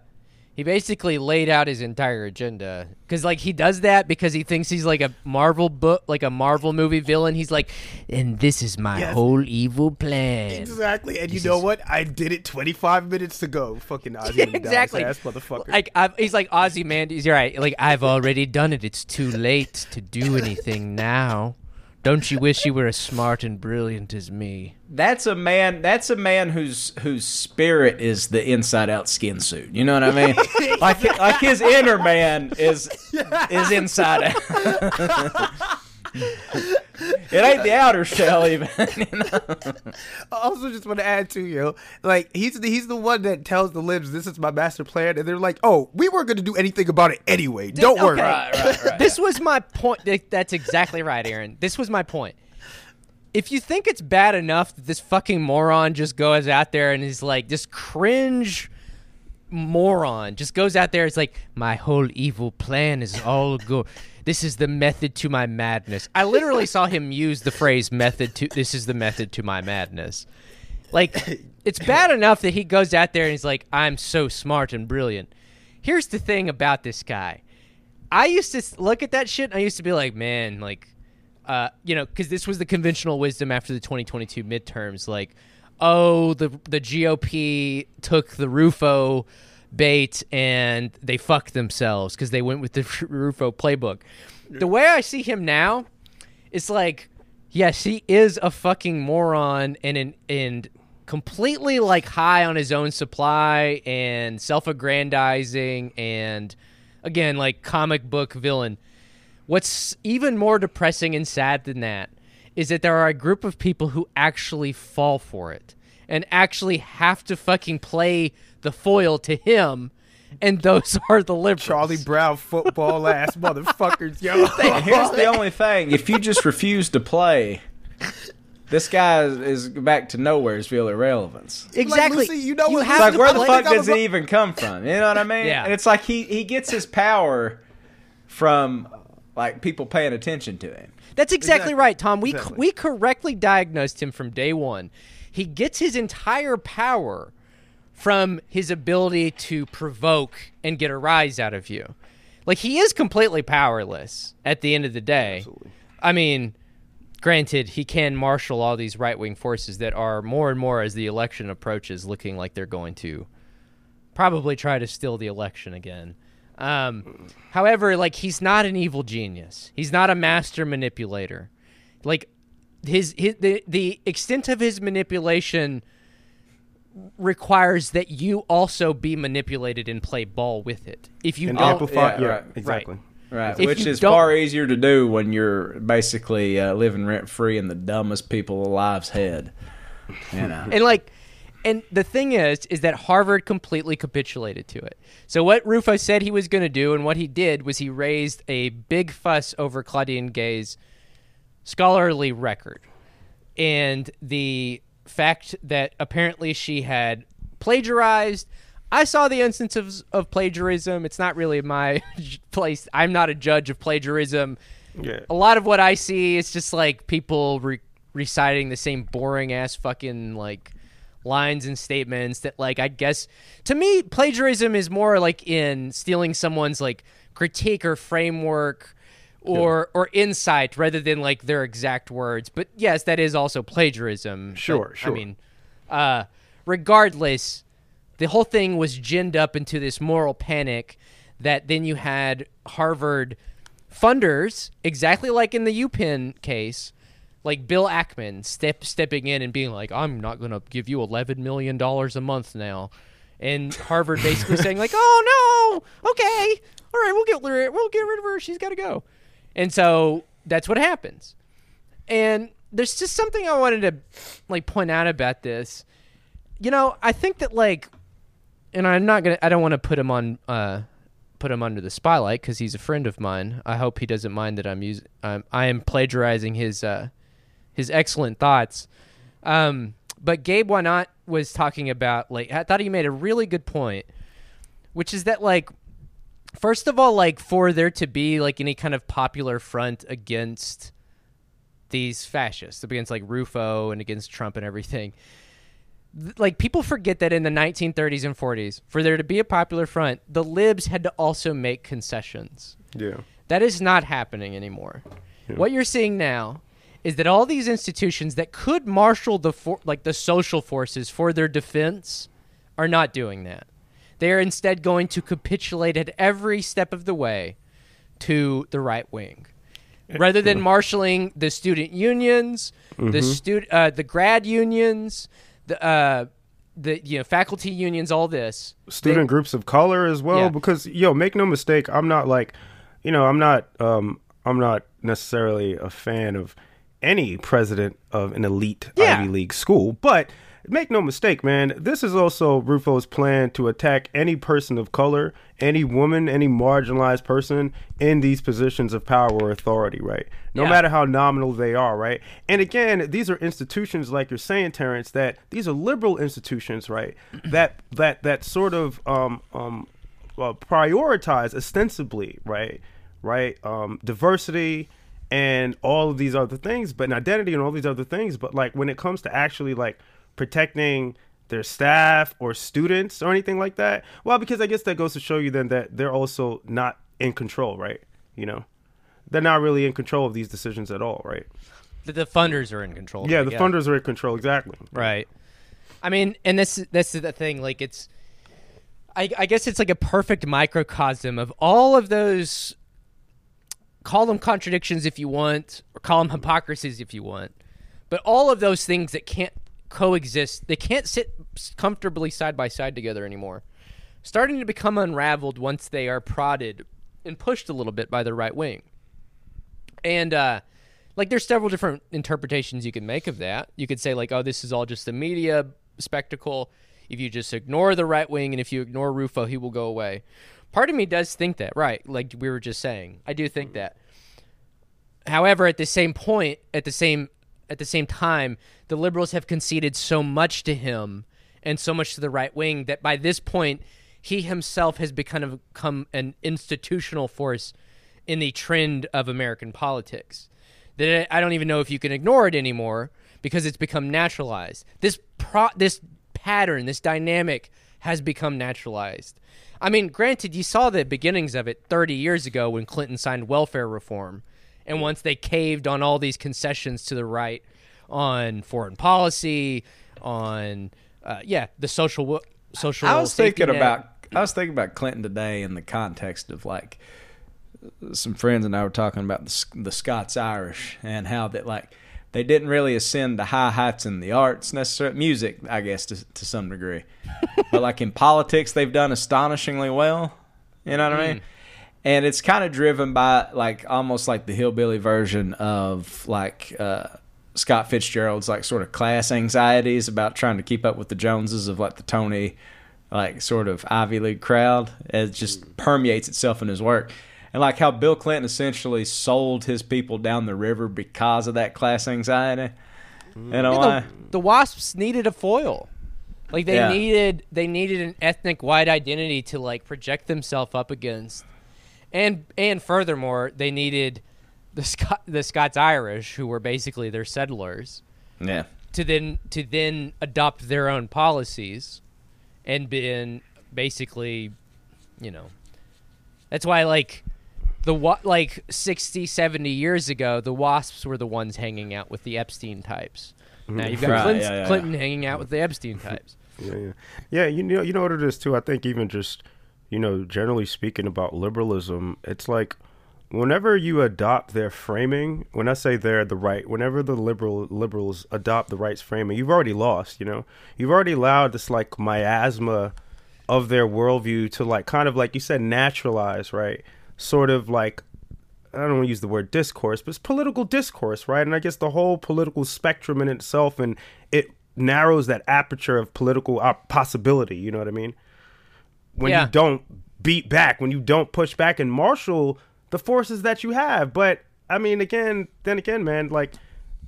he basically laid out his entire agenda because like he does that because he thinks he's like a marvel book like a marvel movie villain he's like and this is my Yes. whole evil plan Exactly, and you know is- what? I did it 25 minutes ago. Fucking Ozzy exactly ass motherfucker. like I've, he's like ozzy man he's right like i've already done it it's too late to do anything now don't you wish you were as smart and brilliant as me That's a man. That's a man whose whose spirit is the inside out skin suit. You know what I mean? like like his inner man is is inside out. it ain't the outer shell even. you know? I also just want to add to you, like he's the, he's the one that tells the libs, "This is my master plan," and they're like, "Oh, we weren't going to do anything about it anyway. Don't worry." Okay. This was my point. That's exactly right, Aaron. This was my point. If you think it's bad enough that this fucking moron just goes out there and is like this cringe moron just goes out there, it's like my whole evil plan is all go. This is the method to my madness. I literally saw him use the phrase "method to." This is the method to my madness. Like, it's bad enough that he goes out there and he's like, I'm so smart and brilliant. Here's the thing about this guy. I used to look at that shit and I used to be like, man, like, uh, you know, because this was the conventional wisdom after the 2022 midterms. Like, oh, the the GOP took the Rufo bait and they fucked themselves because they went with the Rufo playbook. The way I see him now, it's like, yes, he is a fucking moron and an, and completely like high on his own supply and self-aggrandizing and again like comic book villain. What's even more depressing and sad than that is that there are a group of people who actually fall for it and actually have to fucking play the foil to him and those are the liberals. Charlie Brown football ass motherfuckers, yo. Here's the only thing: if you just refuse to play, this guy is, is back to nowheresville irrelevance. Exactly. Lucy, you know what- It's like, where the fuck does it even come from? You know what I mean? Yeah. And it's like he, he gets his power from like people paying attention to him. That's exactly, Exactly. right, Tom. We Exactly. we correctly diagnosed him from day one. He gets his entire power from his ability to provoke and get a rise out of you. Like he is completely powerless at the end of the day. I mean, granted, he can marshal all these right wing forces that are more and more as the election approaches, looking like they're going to probably try to steal the election again. Um, however, like he's not an evil genius. He's not a master manipulator. Like his, his the the extent of his manipulation requires that you also be manipulated and play ball with it. If you And don't, amplify, yeah, yeah, right. exactly. Right, If which is far easier to do when you're basically uh, living rent free in the dumbest people alive's head. You know, and like and the thing is is that harvard completely capitulated to it. So what rufo said he was going to do and what he did was he raised a big fuss over claudine gay's scholarly record. And the fact that apparently she had plagiarized i saw the instances of plagiarism. It's not really my place. I'm not a judge of plagiarism. Yeah. a lot of what I see is just like people re- reciting the same boring ass fucking like lines and statements that like I guess to me plagiarism is more like in stealing someone's like critique or framework or or insight rather than like their exact words. But yes, that is also plagiarism. Sure, But, sure. I mean, uh, regardless, the whole thing was ginned up into this moral panic that then you had Harvard funders, exactly like in the UPenn case, like Bill Ackman step stepping in and being like, "I'm not going to give you 11 million dollars a month now," and Harvard basically saying like, "Oh no, okay, all right, we'll get rid, we'll get rid of her. She's got to go," and so that's what happens. And there's just something I wanted to like point out about this. You know, I think that like, and I'm not gonna, I don't want to put him on, uh, put him under the spotlight because he's a friend of mine. I hope he doesn't mind that I'm using, um, I am plagiarizing his, uh, his excellent thoughts. Um, but Gabe Why Not was talking about like I thought he made a really good point, which is that like first of all, like for there to be like any kind of popular front against these fascists, against like Rufo and against Trump and everything. th- Like people forget that in the 1930s and 40s, for there to be a popular front, the libs had to also make concessions. Yeah. That is not happening anymore. What you're seeing now is that all these institutions that could marshal the for- like the social forces for their defense are not doing that. They are instead going to capitulate at every step of the way to the right wing. Rather than marshaling the student unions, the stu- uh, the grad unions, the uh, the you know faculty unions, all this student groups of color as well Yeah. because yo make no mistake i'm not like you know i'm not um i'm not necessarily a fan of any president of an elite Yeah. ivy league school but make no mistake man this is also rufo's plan to attack any person of color any woman any marginalized person in these positions of power or authority right no Yeah. matter how nominal they are, right? And again, these are institutions like you're saying, Terrence, that these are liberal institutions, right? that that that sort of um um uh, prioritize ostensibly, right? Right? Um diversity and all of these other things, but and identity and all these other things, but like when it comes to actually like protecting their staff or students or anything like that, well, because I guess that goes to show you then that they're also not in control, right? You know they're not really in control of these decisions at all, right? the, the funders are in control. Yeah, the funders are in control exactly. Right. I mean, and this this is the thing. Like, it's, I, I guess it's like a perfect microcosm of all of those. Call them contradictions if you want, or call them hypocrisies if you want, but all of those things that can't coexist, they can't sit comfortably side by side together anymore. Starting to become unraveled once they are prodded and pushed a little bit by the right wing. And uh like there's several different interpretations you can make of that. You could say like, oh, this is all just a media spectacle. If you just ignore the right wing and if you ignore Rufo, he will go away. Part of me does think that, right? Like we were just saying. I do think that. However, at the same point, at the same at the same time, the liberals have conceded so much to him and so much to the right wing that by this point, he himself has become become an institutional force in the trend of American politics. That I don't even know if you can ignore it anymore because it's become naturalized. This pro this pattern, this dynamic has become naturalized. I mean, granted, you saw the beginnings of it 30 years ago when Clinton signed welfare reform. And once they caved on all these concessions to the right on foreign policy, on uh, yeah, the social social. I was thinking net. about I was thinking about Clinton today in the context of like some friends and I were talking about the, the Scots Irish and how that like they didn't really ascend to high heights in the arts necessarily music I guess to to some degree, but like in politics they've done astonishingly well. You know what I mean? And it's kind of driven by like almost like the hillbilly version of like uh, Scott Fitzgerald's like sort of class anxieties about trying to keep up with the Joneses of like the Tony like sort of Ivy League crowd. It just permeates itself in his work. And like how Bill Clinton essentially sold his people down the river because of that class anxiety. You know Yeah, why? the, the wasps needed a foil. Like they Yeah. needed they needed an ethnic white identity to like project themselves up against. And and furthermore, they needed the Scot- the Scots Irish who were basically their settlers Yeah. to then to then adopt their own policies and been basically, you know, That's why like the wa- like 60, 70 years ago, the wasps were the ones hanging out with the Epstein types. Mm-hmm. Now you've got Right, Clint- yeah, yeah, Clinton hanging out with the Epstein types. Yeah, yeah, yeah. You know, you know what it is too. I think even just you know, generally speaking about liberalism, it's like whenever you adopt their framing. When I say they're the right, whenever the liberal liberals adopt the right's framing, you've already lost. You know, you've already allowed this like miasma of their worldview to like kind of like you said naturalize, right? Sort of like I don't want to use the word discourse, but it's political discourse, right? And I guess the whole political spectrum in itself, and it narrows that aperture of political possibility. You know what I mean? When Yeah. you don't beat back, when you don't push back and marshal the forces that you have. But I mean, again, then again, man, like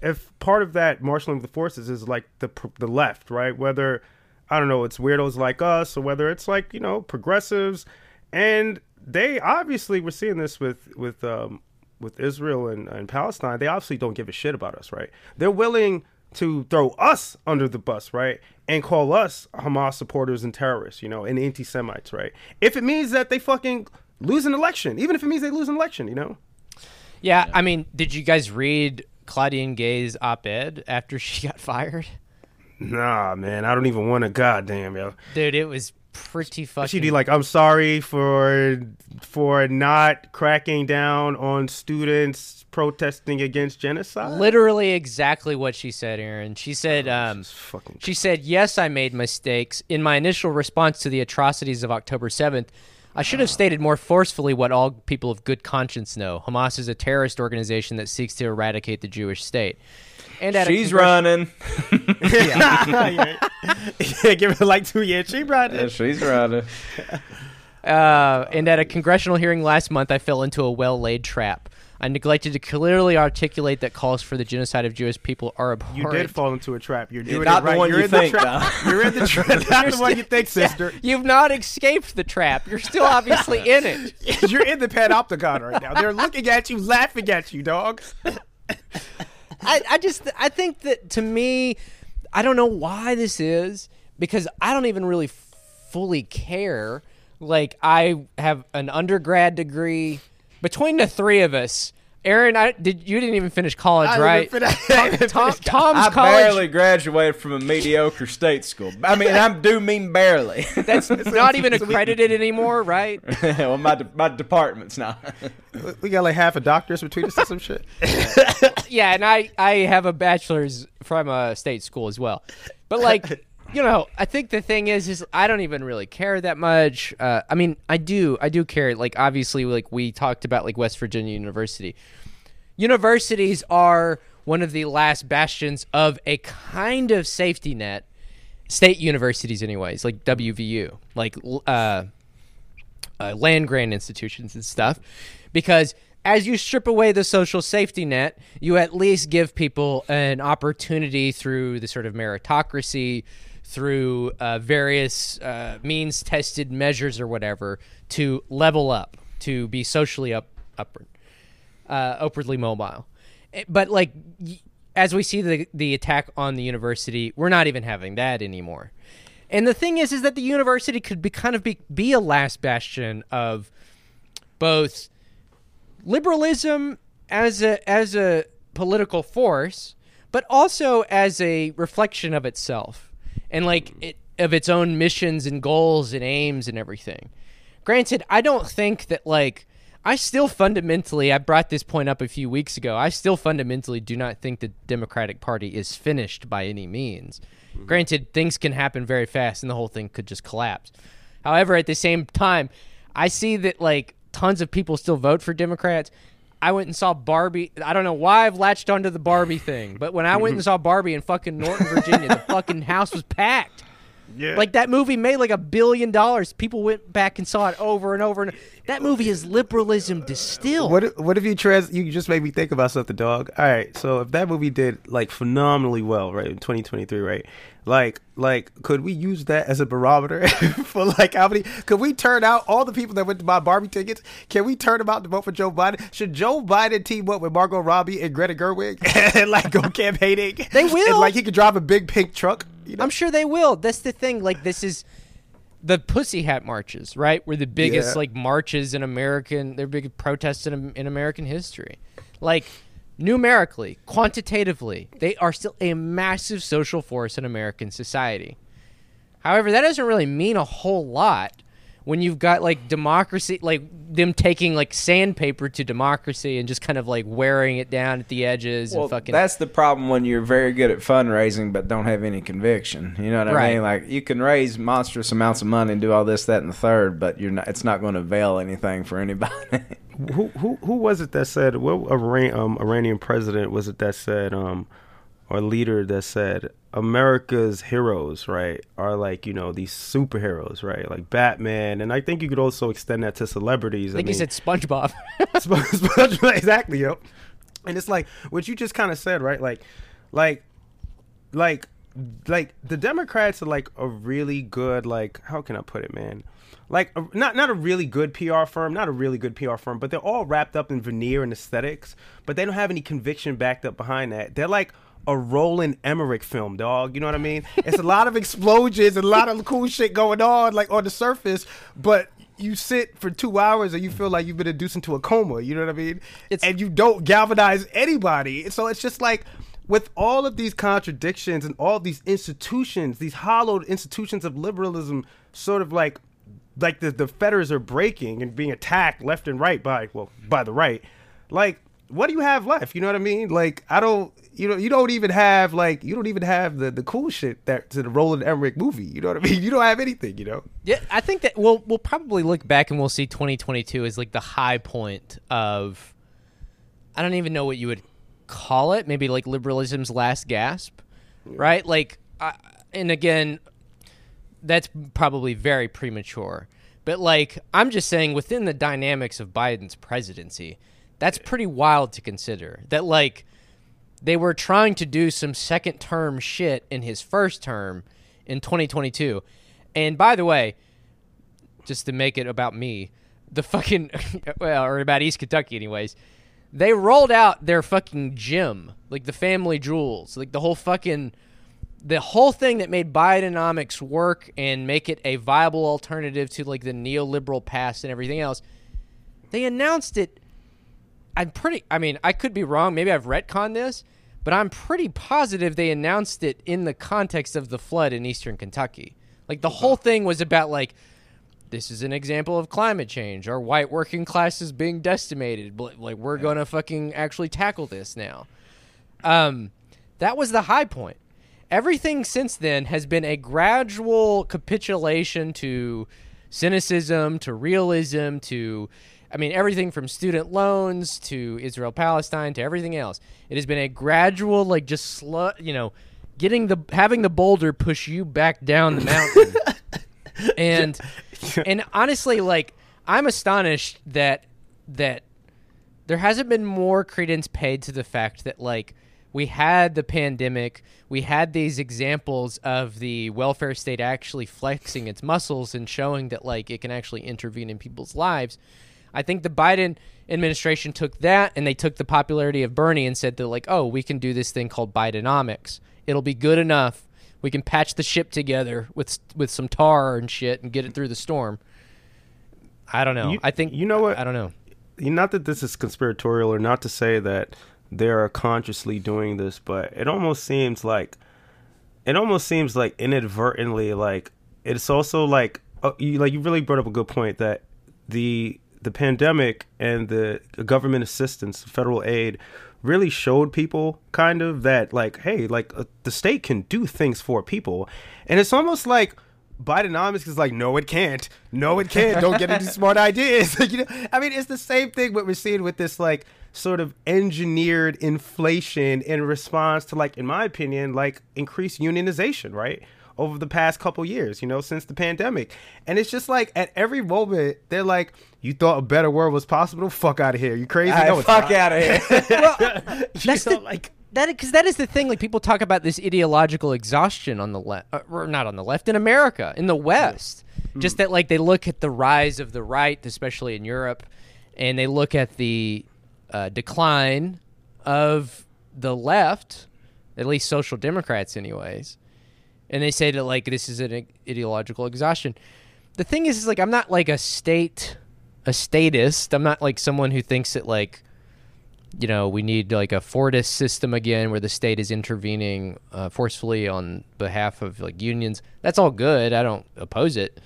if part of that marshaling of the forces is like the the left, right? Whether I don't know, it's weirdos like us, or whether it's like you know progressives, and they obviously we're seeing this with with um, with Israel and, and Palestine. They obviously don't give a shit about us, right? They're willing to throw us under the bus, right, and call us Hamas supporters and terrorists, you know, and anti-Semites, right? If it means that they fucking lose an election, even if it means they lose an election, you know. Yeah, I mean, did you guys read Claudine Gay's op-ed after she got fired? Nah, man, I don't even want to. Goddamn, yo. Dude, it was pretty fucking. She'd be like, "I'm sorry for for not cracking down on students protesting against genocide." literally exactly what she said, Aaron. She said, um, fucking she said, "Yes, I made mistakes in my initial response to the atrocities of October 7th. I should have stated more forcefully what all people of good conscience know: Hamas is a terrorist organization that seeks to eradicate the Jewish state." And at a She's running. yeah, give her like two years. She brought Yeah, she's running. Uh, and at a congressional hearing last month, I fell into a well-laid trap. I neglected to clearly articulate that calls for the genocide of Jewish people are abhorrent. You did fall into a trap. You're doing not it the one You're you in think, the trap. You're in the trap. Not the one you think, sister. You've not escaped the trap. You're still obviously in it. You're in the panopticon right now. They're looking at you, laughing at you, dog. I, I just I think that to me, I don't know why this is because I don't even really fully care. Like I have an undergrad degree between the three of us. Aaron, I did. You didn't even finish college, I right? even fin- I Tom, Tom's I college. barely graduated from a mediocre state school. I mean, I do mean barely. That's not even accredited anymore, right? well, my de- my department's not. We got like half a doctorate between us or some shit. yeah, and I I have a bachelor's from a state school as well. But like, you know, I think the thing is is I don't even really care that much. Uh, I mean, I do I do care. Like obviously like we talked about like West Virginia University. Universities are one of the last bastions of a kind of safety net. State universities anyways, like WVU, like uh uh, land grant institutions and stuff because as you strip away the social safety net you at least give people an opportunity through the sort of meritocracy through uh, various uh, means tested measures or whatever to level up to be socially up upward uh, upwardly mobile. Eh, but like as we see the the attack on the university we're not even having that anymore. And the thing is, is that the university could be kind of be, be a last bastion of both liberalism as a as a political force, but also as a reflection of itself and like it of its own missions and goals and aims and everything. Granted, I don't think that like I still fundamentally I brought this point up a few weeks ago. I still fundamentally do not think the Democratic Party is finished by any means. Mm-hmm. Granted, things can happen very fast and the whole thing could just collapse. However, at the same time, I see that like tons of people still vote for Democrats. I went and saw Barbie. I don't know why I've latched onto the Barbie thing, but when I went and saw Barbie in fucking Norton, Virginia, the fucking house was packed. Yeah. Like that movie made like a billion dollars. People went back and saw it over and over. And that movie is liberalism distilled. What if, what if you trans? You just made me think about something, dog. All right, so if that movie did like phenomenally well, right, in 2023, right, like like could we use that as a barometer for like how many? Could we turn out all the people that went to buy Barbie tickets? Can we turn them out to vote for Joe Biden? Should Joe Biden team up with Margot Robbie and Greta Gerwig and like go campaigning? They will. And, like he could drive a big pink truck. You know? I'm sure they will. That's the thing. Like this is the Pussy Hat marches, right, were the biggest Yeah. like marches in American. They're big protests in, in American history. Like numerically, quantitatively, they are still a massive social force in American society. However, that doesn't really mean a whole lot when you've got like democracy, like them taking like sandpaper to democracy and just kind of like wearing it down at the edges Well, and fucking. that's the problem when you're very good at fundraising but don't have any conviction. You know what I Right. mean? Like you can raise monstrous amounts of money and do all this, that, and the third, but you're not. It's not going to avail anything for anybody. who who who was it that said what Iran, um, Iranian president was it that said um or leader that said America's heroes right are like you know these superheroes right like Batman and I think you could also extend that to celebrities. I think he said SpongeBob. SpongeBob exactly yep. And it's like what you just kind of said right like like like like the Democrats are like a really good like how can I put it man like a, not not a really good PR firm not a really good PR firm but they're all wrapped up in veneer and aesthetics but they don't have any conviction backed up behind that they're like a Roland Emmerich film, dog. You know what I mean? It's a lot of explosions and a lot of cool shit going on, like on the surface, but you sit for two hours and you feel like you've been induced into a coma. You know what I mean? and you don't galvanize anybody. So it's just like with all of these contradictions and all these institutions, these hollowed institutions of liberalism, sort of like like the the fetters are breaking and being attacked left and right by well by the right. Like what do you have left? You know what I mean? Like I don't you know you don't even have like you don't even have the the cool shit that to the Roland Emmerich movie. You know what I mean? You don't have anything. You know. Yeah, I think that we'll we'll probably look back and we'll see 2022 as like the high point of I don't even know what you would call it. Maybe like liberalism's last gasp, right? Like, I, and again, that's probably very premature. But like, I'm just saying within the dynamics of Biden's presidency, that's pretty wild to consider. That like they were trying to do some second term shit in his first term in 2022. And by the way, just to make it about me, the fucking well, or about East Kentucky anyways. They rolled out their fucking gym, like the family jewels, like the whole fucking the whole thing that made Bidenomics work and make it a viable alternative to like the neoliberal past and everything else. They announced it I'm pretty I mean, I could be wrong, maybe I've retconned this, but I'm pretty positive they announced it in the context of the flood in eastern Kentucky. Like the whole thing was about like this is an example of climate change. Our white working class is being decimated. Like we're gonna fucking actually tackle this now. Um, that was the high point. Everything since then has been a gradual capitulation to cynicism, to realism, to I mean everything from student loans to Israel Palestine to everything else. It has been a gradual like just slow, you know, getting the having the boulder push you back down the mountain. and and honestly like I'm astonished that that there hasn't been more credence paid to the fact that like we had the pandemic, we had these examples of the welfare state actually flexing its muscles and showing that like it can actually intervene in people's lives. I think the Biden administration took that and they took the popularity of Bernie and said that like, oh, we can do this thing called Bidenomics. It'll be good enough. We can patch the ship together with with some tar and shit and get it through the storm. I don't know. You- I think you know what? I don't know. not that this is conspiratorial or not to say that they are consciously doing this, but it almost seems like it almost seems like inadvertently like it's also like uh, you like you really brought up a good point that the the pandemic and the government assistance, federal aid really showed people kind of that like hey, like uh, the state can do things for people. And it's almost like Bidenomics is like, no, it can't. No, it can't. Don't get into smart ideas. you know, I mean, it's the same thing what we're seeing with this like sort of engineered inflation in response to like, in my opinion, like increased unionization, right? Over the past couple years, you know, since the pandemic. And it's just like at every moment, they're like, you thought a better world was possible? Fuck out of here. You crazy? Hey, no, it's fuck out of here. well, That's the, like that because that is the thing. Like people talk about this ideological exhaustion on the left, uh, or not on the left in America, in the West. Just that, like they look at the rise of the right, especially in Europe, and they look at the uh, decline of the left, at least social democrats, anyways, and they say that like this is an ideological exhaustion. the thing is, is like I'm not like a state a statist. I'm not like someone who thinks that like you know we need like a Fordist system again where the state is intervening uh, forcefully on behalf of like unions. That's all good. I don't oppose it.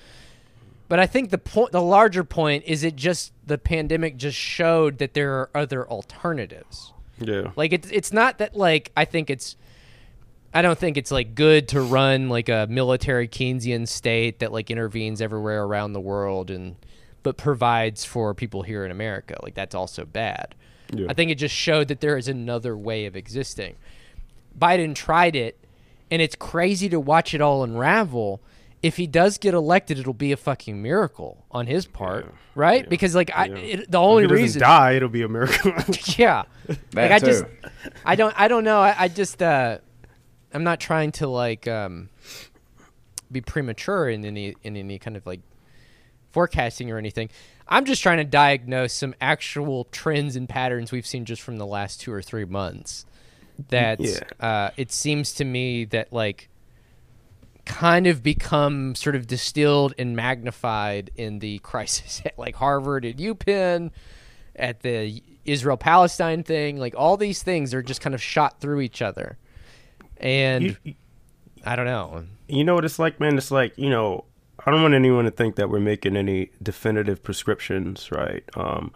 But I think the point, the larger point, is it just the pandemic just showed that there are other alternatives. Yeah. Like it's it's not that like I think it's I don't think it's like good to run like a military Keynesian state that like intervenes everywhere around the world and but provides for people here in America. Like that's also bad. Yeah. I think it just showed that there is another way of existing. Biden tried it and it's crazy to watch it all unravel. If he does get elected, it'll be a fucking miracle on his part, right? Because like I, Yeah. it, the only if he reason die, it'll be a miracle. yeah. That like I just. I don't I don't know. I, I just uh I'm not trying to like um be premature in any in any kind of like forecasting or anything. I'm just trying to diagnose some actual trends and patterns we've seen just from the last 2 or 3 months. That Yeah. uh it seems to me that like kind of become sort of distilled and magnified in the crisis at like Harvard and UPenn, at the Israel Palestine thing. Like all these things are just kind of shot through each other. And You- I don't know. you know what it's like, man? It's like, you know, I don't want anyone to think that we're making any definitive prescriptions, right? Um,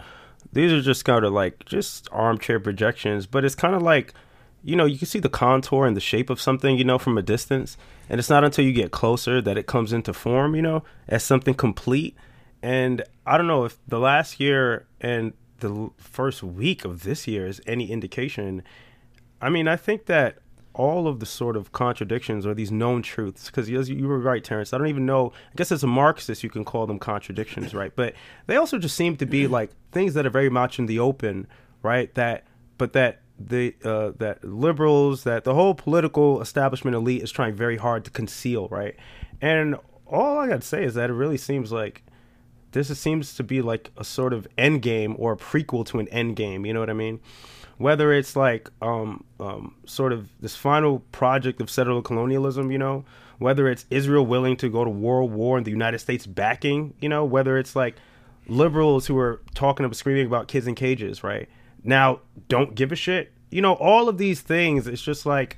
these are just kind of like just armchair projections, but it's kind of like, you know, you can see the contour and the shape of something, you know, from a distance. And it's not until you get closer that it comes into form, you know, as something complete. And I don't know if the last year and the first week of this year is any indication. I mean, I think that all of the sort of contradictions or these known truths, because you were right, Terrence, I don't even know. I guess as a Marxist, you can call them contradictions, right? But they also just seem to be like things that are very much in the open, right? That, but that the uh, that liberals, that the whole political establishment elite is trying very hard to conceal, right? And all I got to say is that it really seems like this seems to be like a sort of end game or a prequel to an end game. You know what I mean? Whether it's like um, um, sort of this final project of settler colonialism, you know, whether it's Israel willing to go to world war and the United States backing, you know, whether it's like liberals who are talking about screaming about kids in cages, right? Now don't give a shit. You know, all of these things, it's just like,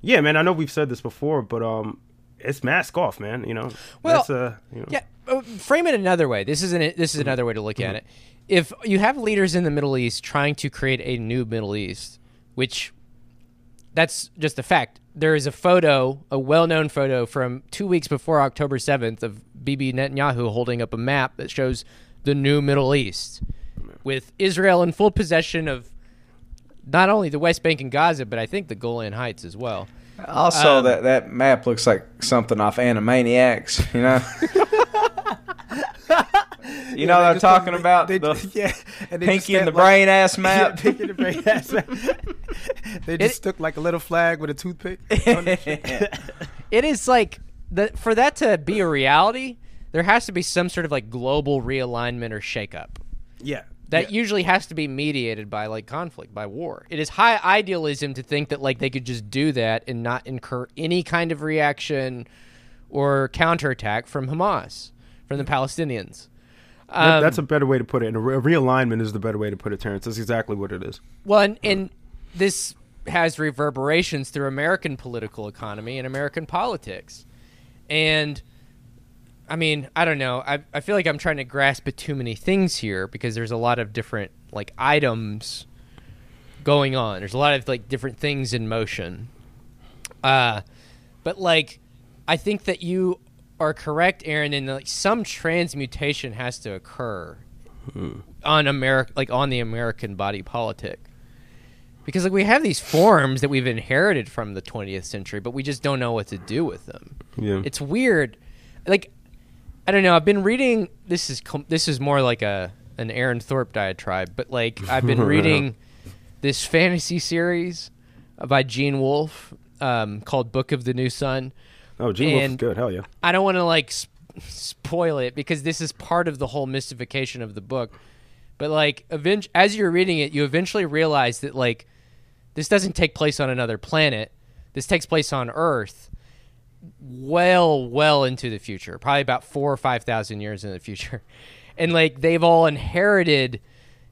yeah, man. I know we've said this before, but um, it's mask off, man. You know, Well, that's you know. Yeah, uh, frame it another way. This is an, this is another way to look at it. If you have leaders in the Middle East trying to create a new Middle East, which that's just a fact. There is a photo, a well-known photo from 2 weeks before October 7th of Bibi Netanyahu holding up a map that shows the new Middle East with Israel in full possession of not only the West Bank and Gaza, but I think the Golan Heights as well. Also, Um, that that map looks like something off Animaniacs. You know. you know what I'm talking about? They, the yeah, and Pinky and the like- brain ass Yeah, map. Pinky and the brain ass map. they just stuck like a little flag with a toothpick. on it. it is like the for that to be a reality, there has to be some sort of like global realignment or shakeup. yeah, That usually has to be mediated by like conflict, by war. It is high idealism to think that like they could just do that and not incur any kind of reaction or counterattack from Hamas, from the Palestinians. Um, that's a better way to put it. And a realignment is the better way to put it, Terrence. That's exactly what it is. Well, and, and this has reverberations through American political economy and American politics. And I mean, I don't know. I, I feel like I'm trying to grasp at too many things here because there's a lot of different like items going on. There's a lot of like different things in motion. Uh but like I think that you are correct, Aaron, and like some transmutation has to occur on America, like on the American body politic, because like we have these forms that we've inherited from the 20th century, but we just don't know what to do with them. Yeah. It's weird. Like I don't know. I've been reading. This is com- this is more like a an Aaron Thorpe diatribe, but like I've been reading this fantasy series by Gene Wolfe um, called Book of the New Sun. Oh, Gene And- good. Hell yeah. I don't want to like sp- spoil it because this is part of the whole mystification of the book. But like, event- as you're reading it, you eventually realize that like this doesn't take place on another planet. This takes place on Earth, well, well into the future, probably about four or five thousand years in the future, and like they've all inherited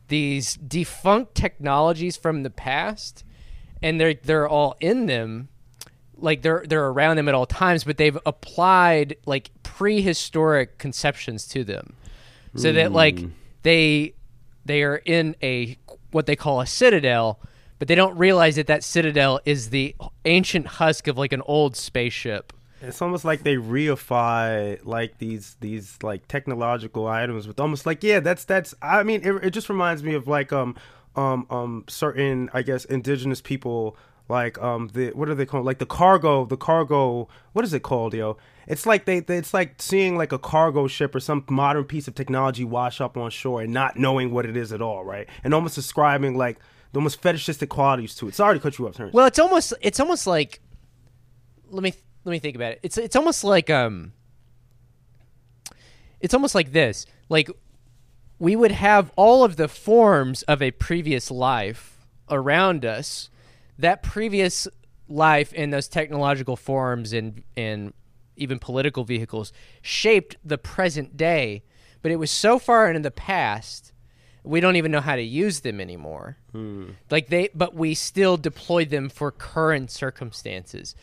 these defunct technologies from the past, and they're they're all in them, like they're they're around them at all times, but they've applied like prehistoric conceptions to them, so that like they they are in a what they call a citadel but they don't realize that that citadel is the ancient husk of like an old spaceship. It's almost like they reify like these these like technological items with almost like yeah that's that's I mean it, it just reminds me of like um um um certain I guess indigenous people like um the what are they called like the cargo the cargo what is it called yo it's like they, they it's like seeing like a cargo ship or some modern piece of technology wash up on shore and not knowing what it is at all right and almost describing like the almost fetishistic qualities to it sorry to cut you off Terrence. Well, it's almost it's almost like let me let me think about it. It's it's almost like um it's almost like this. Like we would have all of the forms of a previous life around us. That previous life in those technological forms and and even political vehicles shaped the present day, but it was so far into the past we don't even know how to use them anymore. Hmm. Like they, but we still deploy them for current circumstances,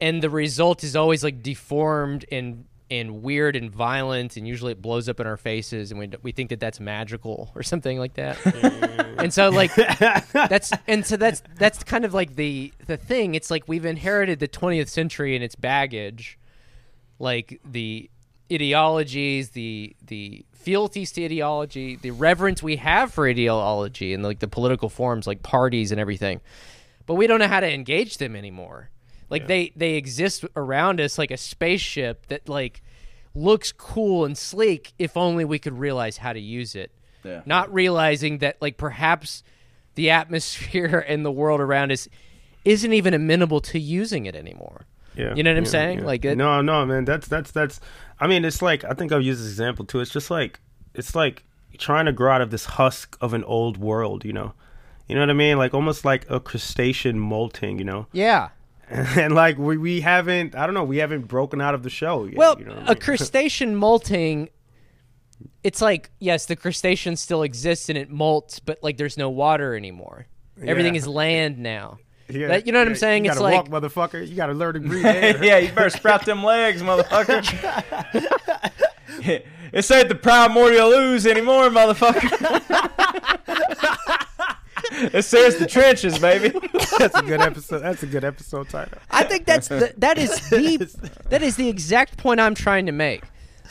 and the result is always like deformed and and weird and violent, and usually it blows up in our faces, and we we think that that's magical or something like that. Mm. and so like that's and so that's that's kind of like the the thing. It's like we've inherited the 20th century and its baggage, like the ideologies, the the fealties to ideology, the reverence we have for ideology, and like the political forms like parties and everything. But we don't know how to engage them anymore. Like they they exist around us like a spaceship that like looks cool and sleek if only we could realize how to use it. Yeah. Not realizing that like perhaps the atmosphere and the world around us isn't even amenable to using it anymore. Yeah, You know what I'm yeah, saying? yeah. Like it, no, no, man. That's that's that's. I mean, it's like I think I've used this example too. It's just like it's like trying to grow out of this husk of an old world. You know, you know what I mean? Like almost like a crustacean molting. You know, yeah. and like we we haven't. I don't know. We haven't broken out of the show yet. Well, you know what I a mean? crustacean molting, it's like yes, the crustacean still exists and it molts, but like there's no water anymore. Everything is land now. Yeah, That- you know what I'm saying? You gotta like walk, motherfucker. You gotta learn to breathe air. yeah, you better sprout them legs, motherfucker. this ain't the primordial ooze anymore, motherfucker. this here's the trenches, baby. That's a good episode. That's a good episode title. I think that's the, that is the that is the exact point I'm trying to make.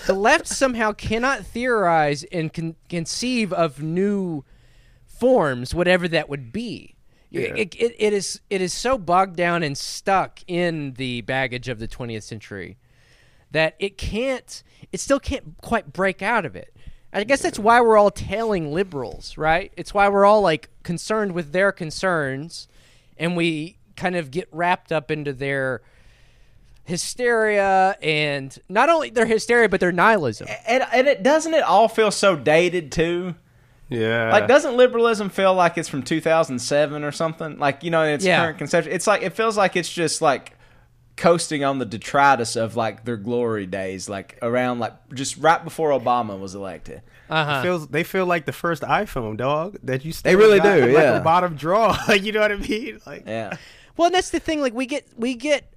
The left somehow cannot theorize and con- conceive of new forms, whatever that would be. It, it, it is it is so bogged down and stuck in the baggage of the 20th century that it can't it still can't quite break out of it. I guess that's why we're all tailing liberals, right? It's why we're all like concerned with their concerns and we kind of get wrapped up into their hysteria and not only their hysteria but their nihilism. And, and it doesn't it all feel so dated too? Yeah. Like, doesn't liberalism feel like it's from 2007 or something? Like, you know, its Yeah. current conception, it's like it feels like it's just like coasting on the detritus of like their glory days, like around like just right before Obama was elected. Uh-huh. feels they feel like the first iPhone dog that you. They really do, like yeah. a bottom drawer. you know what I mean? Like Yeah. Well, and that's the thing. Like we get, we get,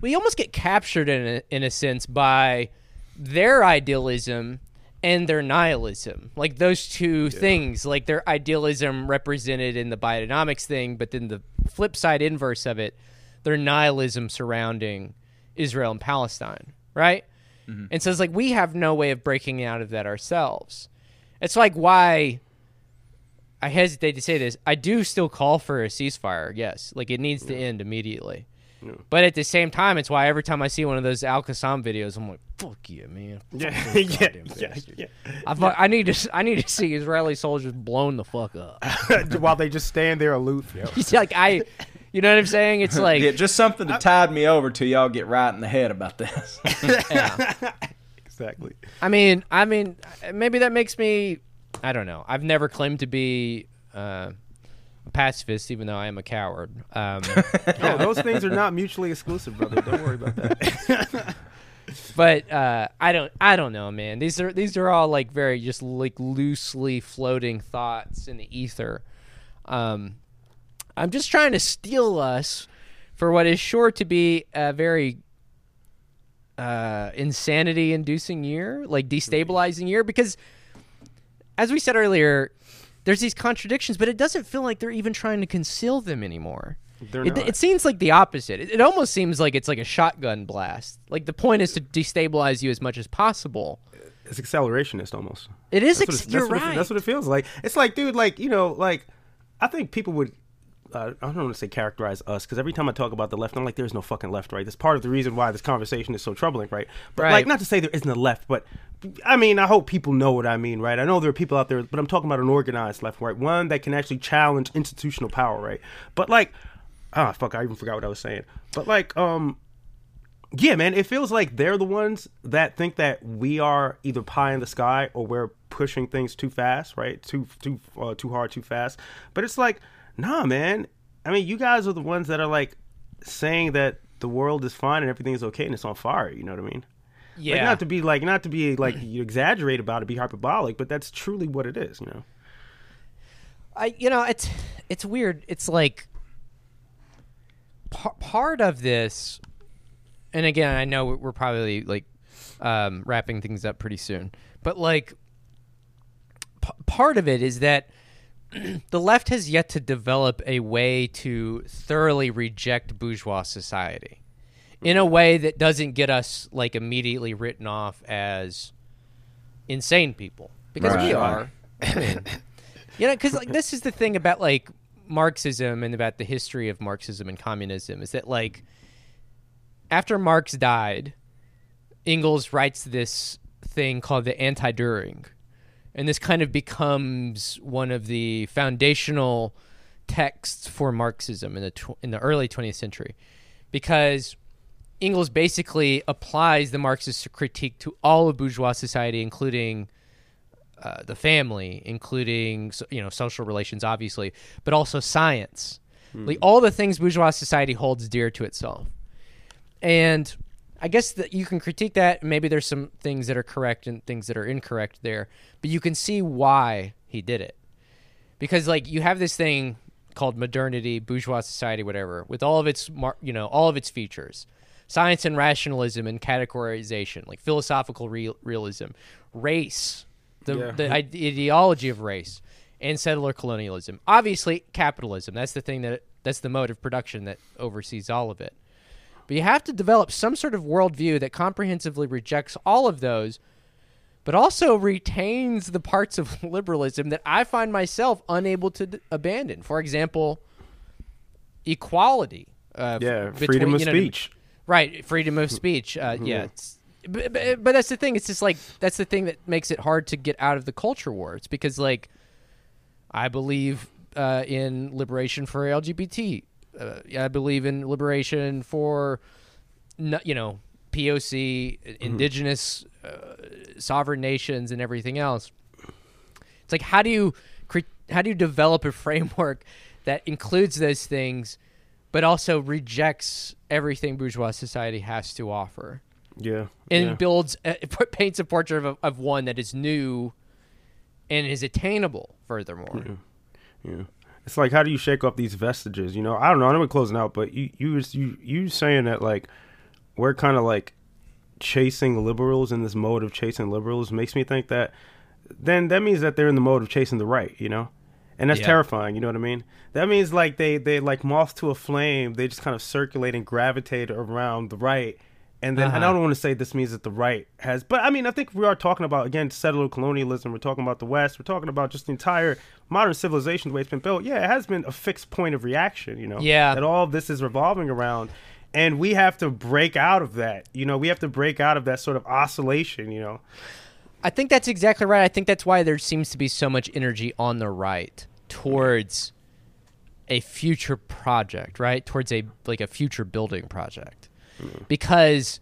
we almost get captured in a, in a sense by their idealism and their nihilism. Like those two things. Like their idealism represented in the biodynamics thing, but then the flip side inverse of it, their nihilism surrounding Israel and Palestine. Right. Mm-hmm. And so it's like we have no way of breaking out of that ourselves. It's like why I hesitate to say this. I do still call for a ceasefire. Yes, like it needs to end immediately. But at the same time, it's why every time I see one of those Al Qassam videos, I'm like, "Fuck you, man! Fuck yeah, those yeah, yeah, yeah. I, need to, I need to see Israeli soldiers blown the fuck up. While they just stand there aloof. Yo. It's like I, you know what I'm saying? It's like, yeah, just something to tide me over till y'all get right in the head about this. Exactly. I mean, I mean, maybe that makes me. I don't know. I've never claimed to be uh, a pacifist, even though I am a coward. Um, No, those things are not mutually exclusive, brother. Don't worry about that. but uh, I don't I don't know, man. These are these are all like very just like loosely floating thoughts in the ether. Um, I'm just trying to steal us for what is sure to be a very uh, insanity inducing year, like destabilizing year because as we said earlier, there's these contradictions, but it doesn't feel like they're even trying to conceal them anymore. They're It, not. it seems like the opposite. It, it almost seems like it's like a shotgun blast. Like the point is to destabilize you as much as possible. it's accelerationist almost. It is. That's what, Ex- it, you're what right. that's what it feels like. It's like, dude, like you know, like I think people would. Uh, I don't want to say characterize us because every time I talk about the left, I'm like, there's no fucking left, right? That's part of the reason why this conversation is so troubling, right? But Right. like, not to say there isn't a left, but I mean, I hope people know what I mean, right? I know there are people out there, but I'm talking about an organized left, right? One that can actually challenge institutional power, right? But like, ah, fuck, I even forgot what I was saying. But like, um, yeah, man, it feels like they're the ones that think that we are either pie in the sky or we're pushing things too fast, right? Too too uh, too hard, too fast. But it's like, nah, man. I mean, you guys are the ones that are like saying that the world is fine and everything is okay and it's on fire. You know what I mean? yeah. Like, not to be like, not to be like you exaggerate about it, be hyperbolic, but that's truly what it is. You know? I you know it's it's weird. It's like par- part of this, and again, I know we're probably like um, wrapping things up pretty soon, but like p- part of it is that the left has yet to develop a way to thoroughly reject bourgeois society in a mm-hmm. way that doesn't get us like immediately written off as insane people. Because we are. You know, because like this is the thing about like Marxism and about the history of Marxism and communism is that like after Marx died, Engels writes this thing called the Anti-Dühring, and this kind of becomes one of the foundational texts for Marxism in the tw- in the early 20th century, because Engels basically applies the Marxist critique to all of bourgeois society, including uh, the family, including you know social relations, obviously, but also science, like all the things bourgeois society holds dear to itself. And I guess that you can critique that. Maybe there's some things that are correct and things that are incorrect there, but you can see why he did it, because like you have this thing called modernity, bourgeois society, whatever, with all of its you know all of its features, science and rationalism and categorization, like philosophical real- realism, race, the Yeah. the ideology of race, and settler colonialism. Obviously, capitalism. That's the thing that that's the mode of production that oversees all of it. But you have to develop some sort of worldview that comprehensively rejects all of those, but also retains the parts of liberalism that I find myself unable to d- abandon. For example, equality. Uh, Yeah, between- freedom of you know, speech. Right, freedom of speech. Uh, yeah, it's, but, but, but that's the thing. It's just like that's the thing that makes it hard to get out of the culture war. It's because like I believe uh, in liberation for LGBT. Uh, I believe in liberation for you know POC, indigenous uh, sovereign nations, and everything else. It's like how do you how do you develop a framework that includes those things, but also rejects everything bourgeois society has to offer, Yeah. and yeah. builds a, paints a portrait of, of one that is new and is attainable. Furthermore, Yeah. It's like how do you shake off these vestiges? You know, I don't know. I know we're closing out, but you you was- you you saying that like we're kind of like chasing liberals in this mode of chasing liberals makes me think that then that means that they're in the mode of chasing the right, you know? And that's Yeah. terrifying, you know what I mean? That means like they they like moth to a flame, they just kind of circulate and gravitate around the right. And then and I Uh-huh. don't want to say this means that the right has but I mean I think we are talking about again settler colonialism, we're talking about the West, we're talking about just the entire modern civilization the way it's been built. Yeah, it has been a fixed point of reaction, you know. Yeah. That all of this is revolving around. And we have to break out of that. You know, we have to break out of that sort of oscillation, you know. I think that's exactly right. I think that's why there seems to be so much energy on the right towards a future project, right? Towards a like a future building project. Because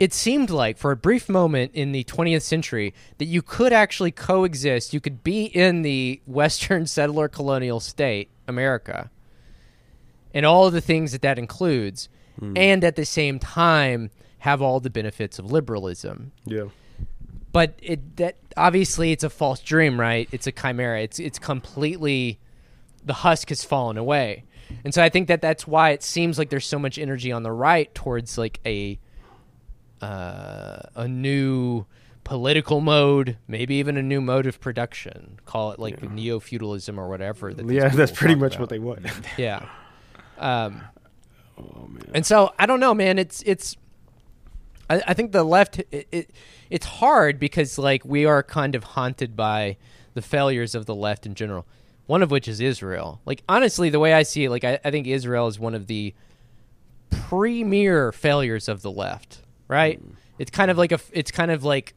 it seemed like for a brief moment in the 20th century that you could actually coexist. You could be in the Western settler colonial state, America, and all of the things that that includes, hmm. and at the same time have all the benefits of liberalism. Yeah. But it that obviously it's a false dream, right? It's a chimera. It's it's completely the husk has fallen away. And so I think that that's why it seems like there's so much energy on the right towards like a uh, a new political mode, maybe even a new mode of production. Call it like neo feudalism or whatever. That Yeah, that's pretty much about. what they want. Yeah. Um, And so I don't know, man. It's it's. I, I think the left. It, it it's hard because like we are kind of haunted by the failures of the left in general. One of which is Israel. Like honestly, the way I see it, like I, I think Israel is one of the premier failures of the left. Right? It's kind of like a. It's kind of like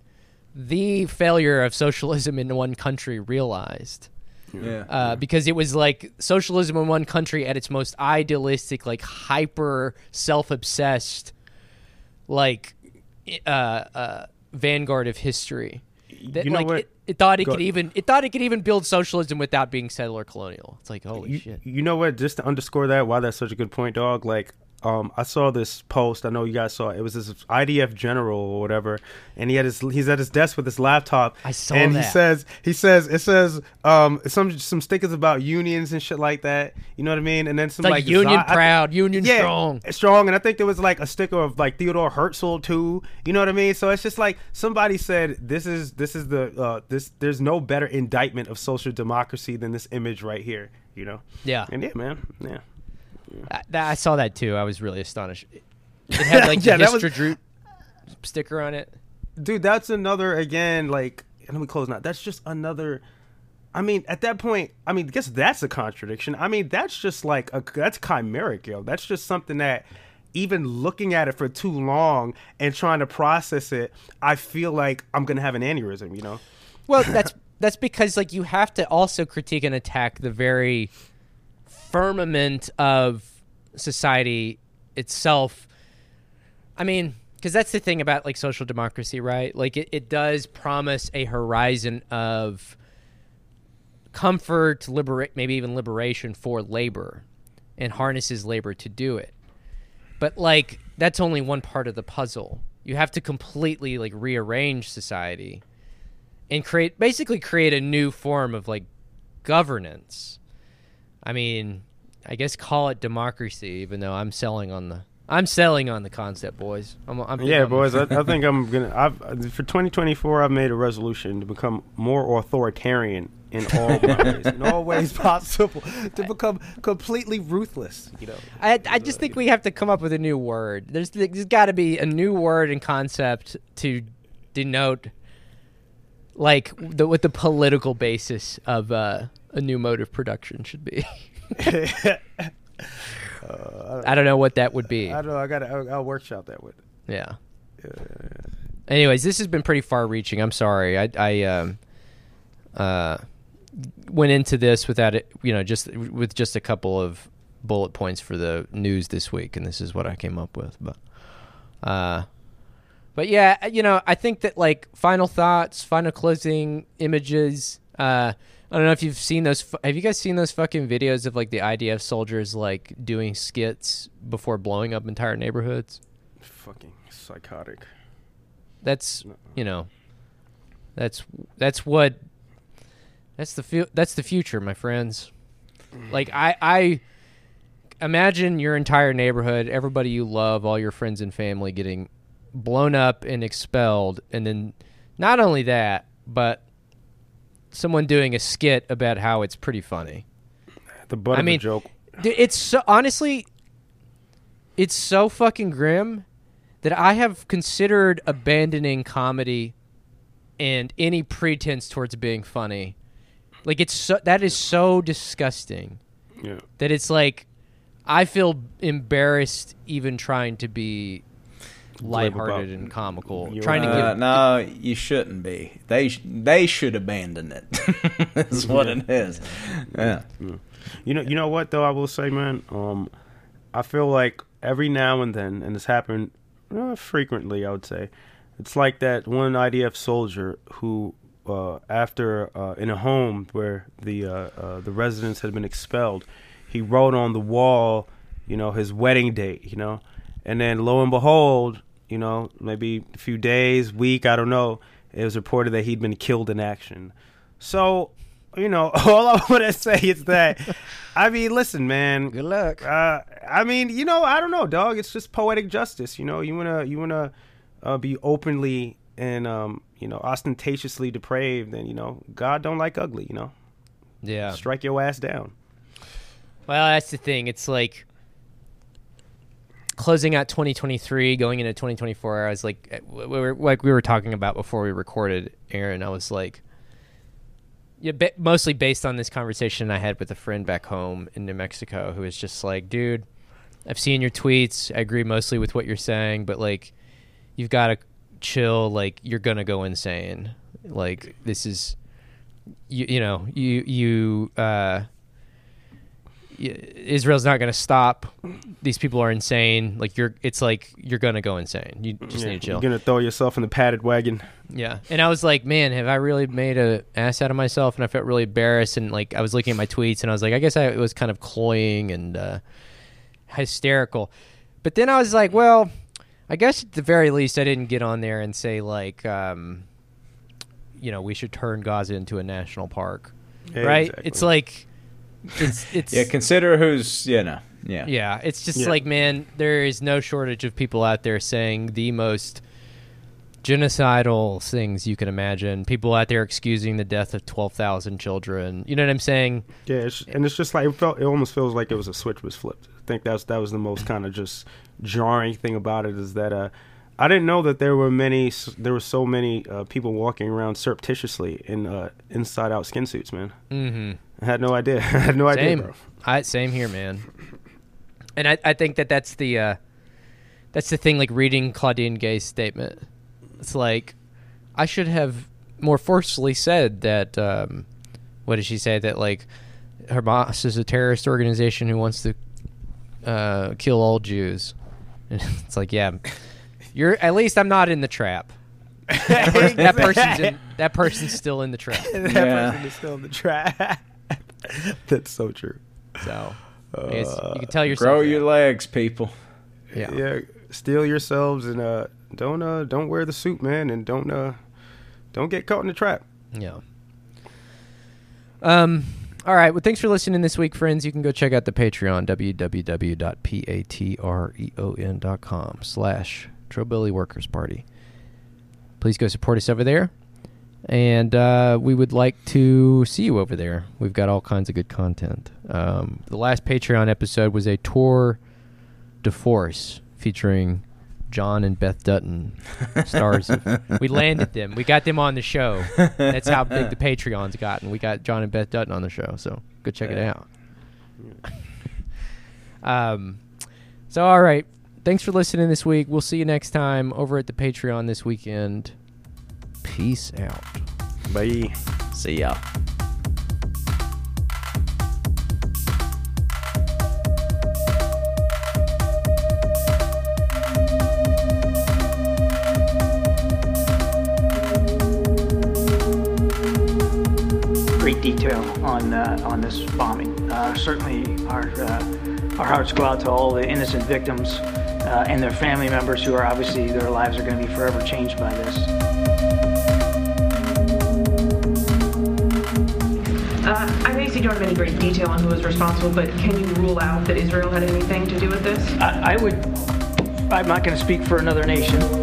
the failure of socialism in one country realized Yeah. uh, because it was like socialism in one country at its most idealistic, like hyper self-obsessed, like uh, uh, vanguard of history. That, You know like, what? It, it thought it Go- could even it thought it could even build socialism without being settler colonial. It's like holy you, shit. you know what? Just to underscore that, why that's such a good point, dog. Like, um, I saw this post. I know you guys saw it. It was this IDF general or whatever, and he had his he's at his desk with his laptop. I saw and he says he says it says um some some stickers about unions and shit like that. You know what I mean? And then some like like union proud, union yeah, strong. strong. And I think there was like a sticker of like Theodore Herzl too. You know what I mean? So it's just like somebody said, this is this is the uh, this. There's no better indictment of social democracy than this image right here. You know? Yeah. And yeah, man. Yeah. I, that, I saw that too. I was really astonished. It had like Yeah, the was- Droop sticker on it. dude that's another again like let me close now that's just another i mean at that point i mean I guess that's a contradiction i mean that's just like a that's chimeric yo that's just something that even looking at it for too long and trying to process it i feel like i'm gonna have an aneurysm you know Well, that's that's because like you have to also critique and attack the very firmament of society itself. I mean, because that's the thing about like social democracy, right? Like it, it does promise a horizon of comfort, liberate, maybe even liberation for labor, and harnesses labor to do it. But like that's only one part of the puzzle. You have to completely like rearrange society and create basically create a new form of like governance. I mean, I guess call it democracy, even though I'm selling on the I'm selling on the concept, boys. I'm, I'm yeah I'm- boys I, I think i'm gonna i've for 2024 i've made a resolution to become more authoritarian in all ways in all ways possible to become completely ruthless you know I, I just think we have to come up with a new word. There's there's got to be a new word and concept to denote like the, what the political basis of uh, a new mode of production should be. I don't know what that would be. I don't know. I got. I'll, workshop that with. Yeah. Anyways, this has been pretty far-reaching. I'm sorry. I I um uh went into this without it, you know, just with just a couple of bullet points for the news this week, and this is what I came up with. But uh, but yeah, you know, I think that like final thoughts, final closing images. Uh, I don't know if you've seen those. Have you guys seen those fucking videos of like the IDF soldiers like doing skits before blowing up entire neighborhoods? Fucking psychotic. that's you know that's that's what that's the fu- that's the future my friends like i i imagine your entire neighborhood everybody you love all your friends and family getting blown up and expelled and then not only that but someone doing a skit about how it's pretty funny The butt I of mean, the joke. It's so honestly, it's so fucking grim that I have considered abandoning comedy and any pretense towards being funny. Like it's so that is so disgusting Yeah. that it's like I feel embarrassed even trying to be lighthearted about and comical. your- Trying to Uh, give no, you shouldn't be. They sh- they should abandon it. That's what it is. Yeah. You know, you know what though? I will say, man. Um, I feel like every now and then, and it's happened uh, frequently, I would say. It's like that one IDF soldier who, uh, after uh, in a home where the uh, uh, the residents had been expelled, he wrote on the wall, you know, his wedding date, you know, and then lo and behold, you know, maybe a few days, week, I don't know, it was reported that he'd been killed in action. So, you know, all I want to say is that, I mean, listen, man. Good luck. Uh, I mean, you know, I don't know, dog. It's just poetic justice. You know, you wanna you wanna uh, be openly and um, you know ostentatiously depraved, and you know, God don't like ugly. You know, Yeah. strike your ass down. Well, that's the thing. It's like closing out 2023, going into 2024. I was like, eh, we were like we were talking about before we recorded, Aaron. I was like, yeah, ba- mostly based on this conversation I had with a friend back home in New Mexico, who was just like, dude, I've seen your tweets. I agree mostly with what you're saying, but like, you've got to chill. Like, you're gonna go insane. Like, this is, you, you know, you you. uh Israel's not going to stop. These people are insane. Like you're, it's like you're going to go insane. You just Yeah, need to chill. You're gonna throw yourself in the padded wagon. Yeah. And I was like, man, have I really made a ass out of myself? And I felt really embarrassed. And like, I was looking at my tweets and I was like, I guess I was kind of cloying and uh, hysterical. But then I was like, well, I guess at the very least, I didn't get on there and say like, um, you know, we should turn Gaza into a national park, Yeah, right? exactly. It's like, it's it's Yeah, consider who's you know. Yeah. yeah, it's just Yeah. like, man, there is no shortage of people out there saying the most genocidal things you can imagine. People out there excusing the death of 12,000 children. You know what I'm saying? Yeah, it's, and it's just like it felt. It almost feels like it was a switch was flipped. I think that's that was the most kind of just jarring thing about it is that uh, I didn't know that there were many. There were so many uh, people walking around surreptitiously in uh, inside out skin suits. Man, Mm-hmm. I had no idea. I had no idea, Same. bro. I, same here, man. And I, I think that that's the, uh, that's the thing, like reading Claudine Gay's statement. It's like, I should have more forcefully said that, um, what did she say? That, like, Hamas is a terrorist organization who wants to uh, kill all Jews. And it's like, yeah, you're at least I'm not in the trap. That, per- that person's in, that person's still in the trap. that Yeah. person is still in the trap. That's so true. So I guess you can tell yourself. Grow that. your legs, people. yeah. Yeah, steel yourselves and uh, don't uh, don't wear the suit, man, and don't uh, don't get caught in the trap. Yeah. Um. All right. Well, thanks for listening this week, friends. You can go check out the Patreon, www.patreon.com slash Trillbilly Workers Party. Please go support us over there. And uh, we would like to see you over there. We've got all kinds of good content. Um, the last Patreon episode was a tour de force featuring John and Beth Dutton, stars. Of, we landed them. We got them on the show. That's how big the Patreon's gotten. We got John and Beth Dutton on the show, so go check it out. um, so all right, thanks for listening this week. We'll see you next time over at the Patreon this weekend. Peace out. Bye. See ya. great detail on uh, on this bombing. Uh, certainly, our uh, our hearts go out to all the innocent victims uh, and their family members who are obviously their lives are going to be forever changed by this. Uh, I know you said you don't have any great detail on who was responsible, but can you rule out that Israel had anything to do with this? I, I would. I'm not going to speak for another nation.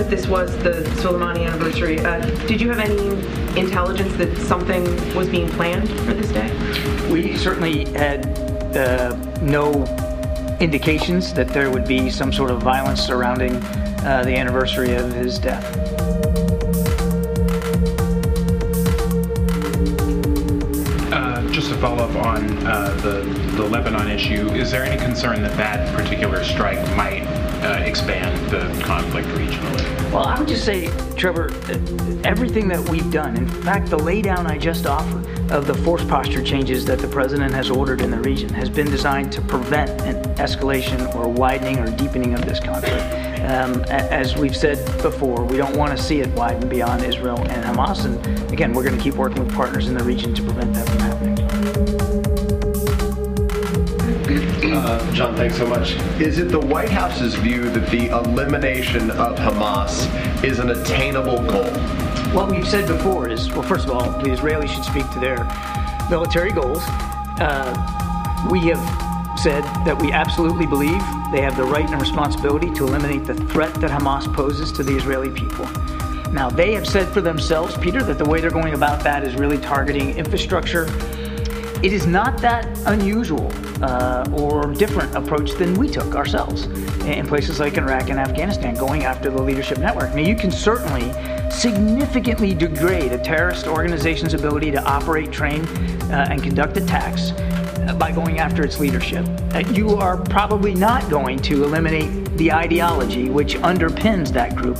That this was the Soleimani anniversary, uh, did you have any intelligence that something was being planned for this day? We certainly had uh, no indications that there would be some sort of violence surrounding uh, the anniversary of his death. Uh, just to follow up on uh, the the Lebanon issue, is there any concern that that particular strike might uh, expand the conflict regionally? Well, I would just say, Trevor, everything that we've done, in fact, the laydown I just offered, of the force posture changes that the president has ordered in the region has been designed to prevent an escalation or widening or deepening of this conflict. Um, as we've said before, we don't want to see it widen beyond Israel and Hamas. And again, we're going to keep working with partners in the region to prevent that Uh, John, thanks so much. Is it the White House's view that the elimination of Hamas is an attainable goal? What we've said before is, well, first of all, the Israelis should speak to their military goals. Uh, we have said that we absolutely believe they have the right and responsibility to eliminate the threat that Hamas poses to the Israeli people. Now, they have said for themselves, Peter, that the way they're going about that is really targeting infrastructure. It is not that unusual uh, or different approach than we took ourselves in places like Iraq and Afghanistan, going after the leadership network. Now, you can certainly significantly degrade a terrorist organization's ability to operate, train, uh, and conduct attacks uh, by going after its leadership. Uh, you are probably not going to eliminate the ideology which underpins that group